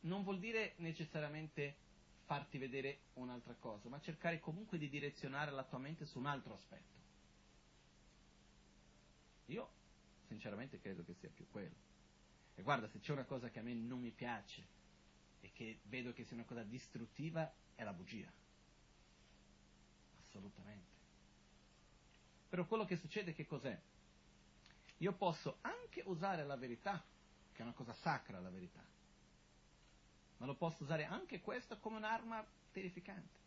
non vuol dire necessariamente farti vedere un'altra cosa, ma cercare comunque di direzionare la tua mente su un altro aspetto. Io sinceramente credo che sia più quello. E guarda, se c'è una cosa che a me non mi piace e che vedo che sia una cosa distruttiva, è la bugia. Assolutamente. Però quello che succede che cos'è? Io posso anche usare la verità, che è una cosa sacra la verità, ma lo posso usare anche questo come un'arma terrificante.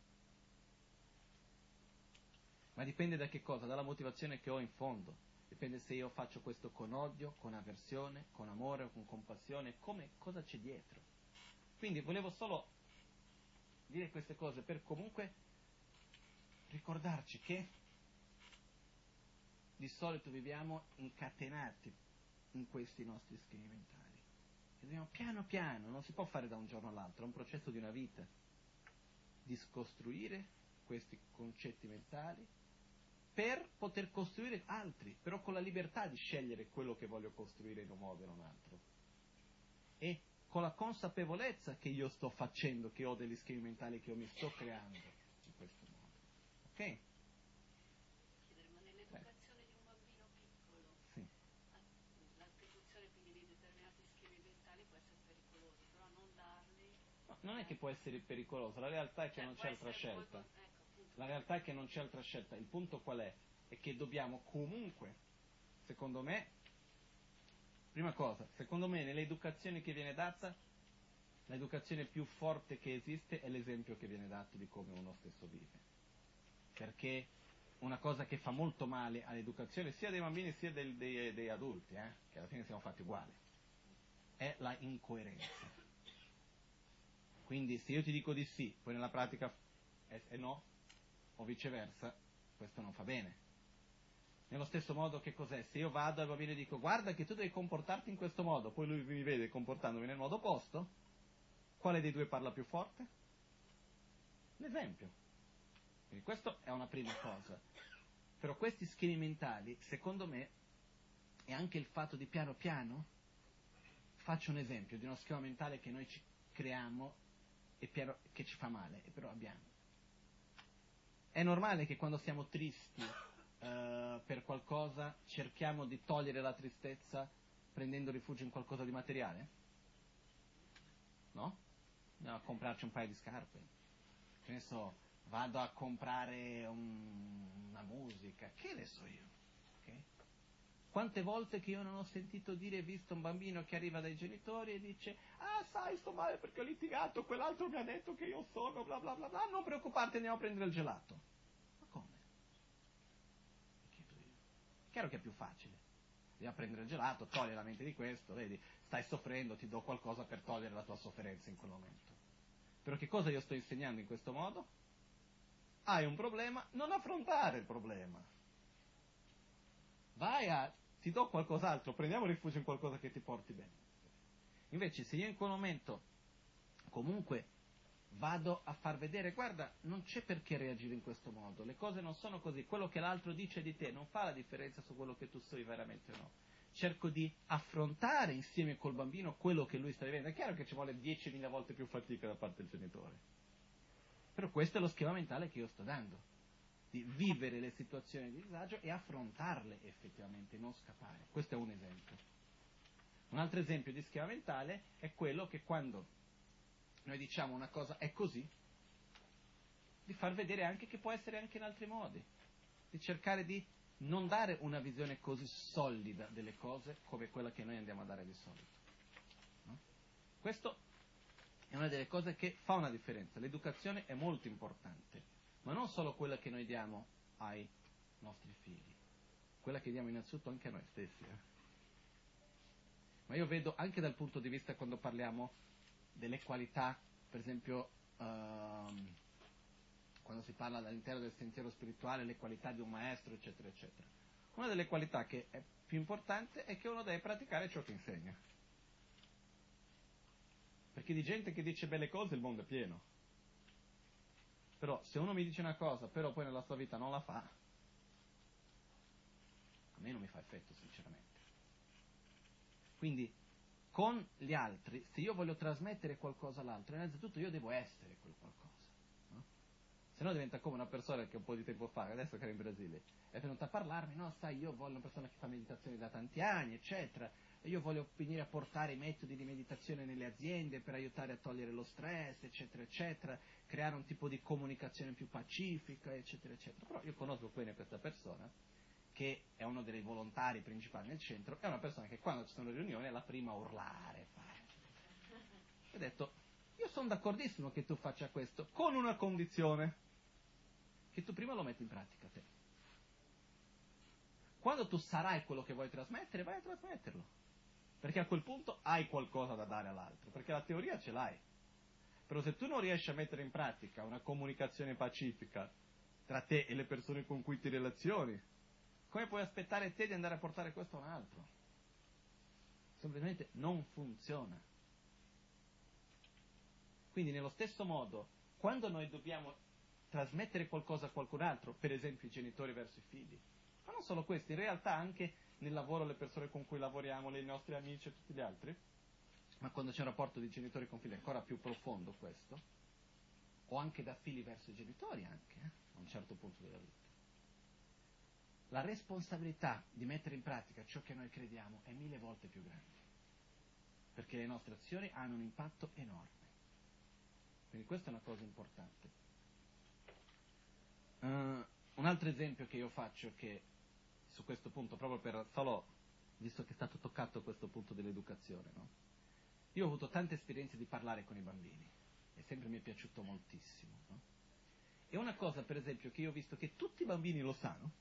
Ma dipende da che cosa? Dalla motivazione che ho in fondo. Dipende se io faccio questo con odio, con avversione, con amore o con compassione, come, cosa c'è dietro. Quindi volevo solo dire queste cose per comunque ricordarci che di solito viviamo incatenati in questi nostri schemi mentali. E dobbiamo piano piano, non si può fare da un giorno all'altro, è un processo di una vita, di scostruire questi concetti mentali per poter costruire altri, però con la libertà di scegliere quello che voglio costruire in un modo e in un altro. E con la consapevolezza che io sto facendo, che ho degli schemi mentali che io mi sto creando in questo modo. Ok? non è che può essere pericoloso, la realtà è che cioè, non c'è altra scelta. Molto, ecco, la realtà è che non c'è altra scelta. Il punto qual è? È che dobbiamo comunque, secondo me, prima cosa, secondo me nell'educazione che viene data, l'educazione più forte che esiste è l'esempio che viene dato di come uno stesso vive. Perché una cosa che fa molto male all'educazione sia dei bambini sia dei, dei, dei adulti, eh, che alla fine siamo fatti uguali, è la incoerenza. Quindi se io ti dico di sì, poi nella pratica è, è no, o viceversa, questo non fa bene. Nello stesso modo che cos'è? Se io vado al bambino e dico guarda che tu devi comportarti in questo modo, poi lui mi vede comportandomi nel modo opposto, quale dei due parla più forte? L'esempio. Quindi questa è una prima cosa. Però questi schemi mentali, secondo me, è anche il fatto di piano piano, faccio un esempio di uno schema mentale che noi ci creiamo e piano, che ci fa male, e però abbiamo. È normale che quando siamo tristi uh, per qualcosa cerchiamo di togliere la tristezza prendendo rifugio in qualcosa di materiale? No? Andiamo a comprarci un paio di scarpe. Che ne so, vado a comprare un- una musica, che ne so io. ok? Quante volte che io non ho sentito dire e visto un bambino che arriva dai genitori e dice Ah, sai, sto male perché ho litigato, quell'altro mi ha detto che io sono, bla bla bla bla, non preoccuparti, andiamo a prendere il gelato. Ma come? Mi chiedo io. Chiaro che è più facile. A prendere il gelato, togli la mente di questo, vedi, stai soffrendo, ti do qualcosa per togliere la tua sofferenza in quel momento. Però che cosa io sto insegnando in questo modo? Hai un problema, non affrontare il problema. Vai a, ti do qualcos'altro, prendiamo rifugio in qualcosa che ti porti bene. Invece se io in quel momento comunque vado a far vedere, guarda, non c'è perché reagire in questo modo, le cose non sono così, quello che l'altro dice di te non fa la differenza su quello che tu sei veramente o no. Cerco di affrontare insieme col bambino quello che lui sta vivendo. È chiaro che ci vuole 10.000 volte più fatica da parte del genitore. Però questo è lo schema mentale che io sto dando. Di vivere le situazioni di disagio e affrontarle effettivamente, non scappare. Questo è un esempio. Un altro esempio di schema mentale è quello che quando noi diciamo una cosa è così, di far vedere anche che può essere anche in altri modi, di cercare di non dare una visione così solida delle cose come quella che noi andiamo a dare di solito. No? Questo è una delle cose che fa una differenza. L'educazione è molto importante, ma non solo quella che noi diamo ai nostri figli, quella che diamo innanzitutto anche a noi stessi. eh. Ma io vedo anche dal punto di vista quando parliamo delle qualità, per esempio, ehm, quando si parla all'interno del sentiero spirituale, le qualità di un maestro, eccetera, eccetera. Una delle qualità che è più importante è che uno deve praticare ciò che insegna. Perché di gente che dice belle cose il mondo è pieno. Però se uno mi dice una cosa, però poi nella sua vita non la fa, a me non mi fa effetto, sinceramente. Quindi con gli altri, se io voglio trasmettere qualcosa all'altro, innanzitutto io devo essere quel qualcosa. No? Se no diventa come una persona che un po' di tempo fa, adesso che era in Brasile, è venuta a parlarmi, no, sai, io voglio una persona che fa meditazione da tanti anni, eccetera, e io voglio venire a portare i metodi di meditazione nelle aziende per aiutare a togliere lo stress, eccetera, eccetera, creare un tipo di comunicazione più pacifica, eccetera, eccetera. Però io conosco bene questa persona, che è uno dei volontari principali nel centro, è una persona che quando ci sono riunioni è la prima a urlare. Ho detto, io sono d'accordissimo che tu faccia questo, con una condizione, che tu prima lo metti in pratica te. Quando tu sarai quello che vuoi trasmettere, vai a trasmetterlo. Perché a quel punto hai qualcosa da dare all'altro, perché la teoria ce l'hai. Però se tu non riesci a mettere in pratica una comunicazione pacifica tra te e le persone con cui ti relazioni, come puoi aspettare te di andare a portare questo a un altro? Semplicemente non funziona. Quindi nello stesso modo, quando noi dobbiamo trasmettere qualcosa a qualcun altro, per esempio i genitori verso i figli, ma non solo questo, in realtà anche nel lavoro le persone con cui lavoriamo, i nostri amici e tutti gli altri, ma quando c'è un rapporto di genitori con figli è ancora più profondo questo, o anche da figli verso i genitori anche, eh, a un certo punto della vita. La responsabilità di mettere in pratica ciò che noi crediamo è mille volte più grande, perché le nostre azioni hanno un impatto enorme. Quindi questa è una cosa importante. Uh, un altro esempio che io faccio che su questo punto, proprio per solo, visto che è stato toccato questo punto dell'educazione, no? Io ho avuto tante esperienze di parlare con i bambini e sempre mi è piaciuto moltissimo. No? E una cosa, per esempio, che io ho visto che tutti i bambini lo sanno,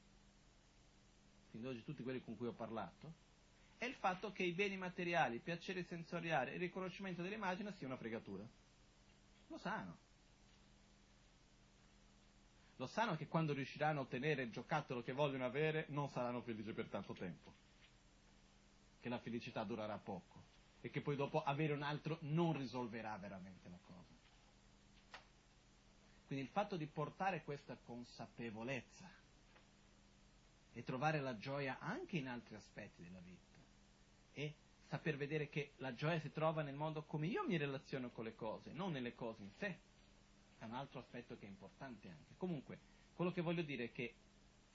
fin da oggi tutti quelli con cui ho parlato, è il fatto che i beni materiali, il piacere sensoriale e il riconoscimento dell'immagine sia una fregatura. Lo sanno. Lo sanno che quando riusciranno a ottenere il giocattolo che vogliono avere non saranno felici per tanto tempo. Che la felicità durerà poco e che poi dopo avere un altro non risolverà veramente la cosa. Quindi il fatto di portare questa consapevolezza e trovare la gioia anche in altri aspetti della vita e saper vedere che la gioia si trova nel modo come io mi relaziono con le cose, non nelle cose in sé, è un altro aspetto che è importante anche. Comunque, quello che voglio dire è che,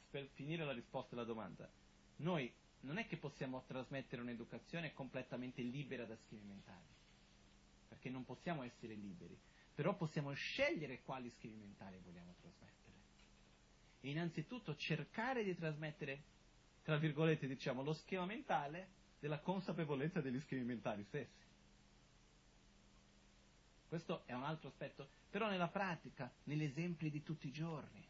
per finire la risposta alla domanda, noi non è che possiamo trasmettere un'educazione completamente libera da schemi mentali, perché non possiamo essere liberi, però possiamo scegliere quali schemi mentali vogliamo trasmettere. Innanzitutto cercare di trasmettere, tra virgolette diciamo, lo schema mentale della consapevolezza degli schemi mentali stessi. Questo è un altro aspetto, però nella pratica, negli esempi di tutti i giorni,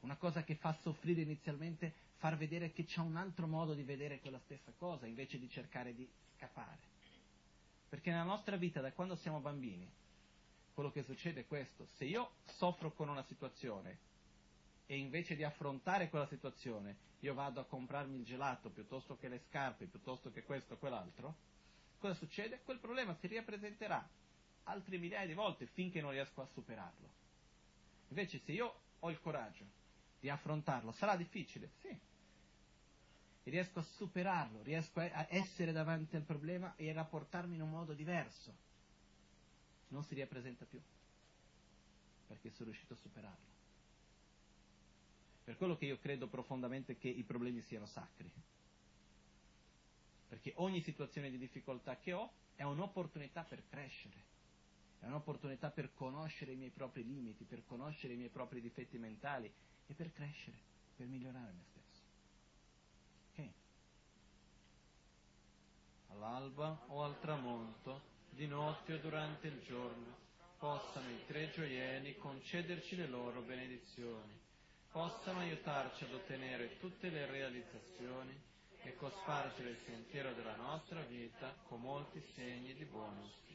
una cosa che fa soffrire inizialmente, far vedere che c'è un altro modo di vedere quella stessa cosa, invece di cercare di scappare. Perché nella nostra vita, da quando siamo bambini, quello che succede è questo. Se io soffro con una situazione e invece di affrontare quella situazione io vado a comprarmi il gelato piuttosto che le scarpe, piuttosto che questo o quell'altro, cosa succede? Quel problema si ripresenterà altre migliaia di volte finché non riesco a superarlo. Invece se io ho il coraggio di affrontarlo. Sarà difficile, sì. E riesco a superarlo, riesco a essere davanti al problema e a rapportarmi in un modo diverso. Non si ripresenta più, perché sono riuscito a superarlo. Per quello che io credo profondamente che i problemi siano sacri. Perché ogni situazione di difficoltà che ho è un'opportunità per crescere, è un'opportunità per conoscere i miei propri limiti, per conoscere i miei propri difetti mentali e per crescere, per migliorare me stesso. Ok? All'alba o al tramonto, di notte o durante il giorno, possano i tre gioielli concederci le loro benedizioni, possano aiutarci ad ottenere tutte le realizzazioni e cospargere il sentiero della nostra vita con molti segni di buon auspicio.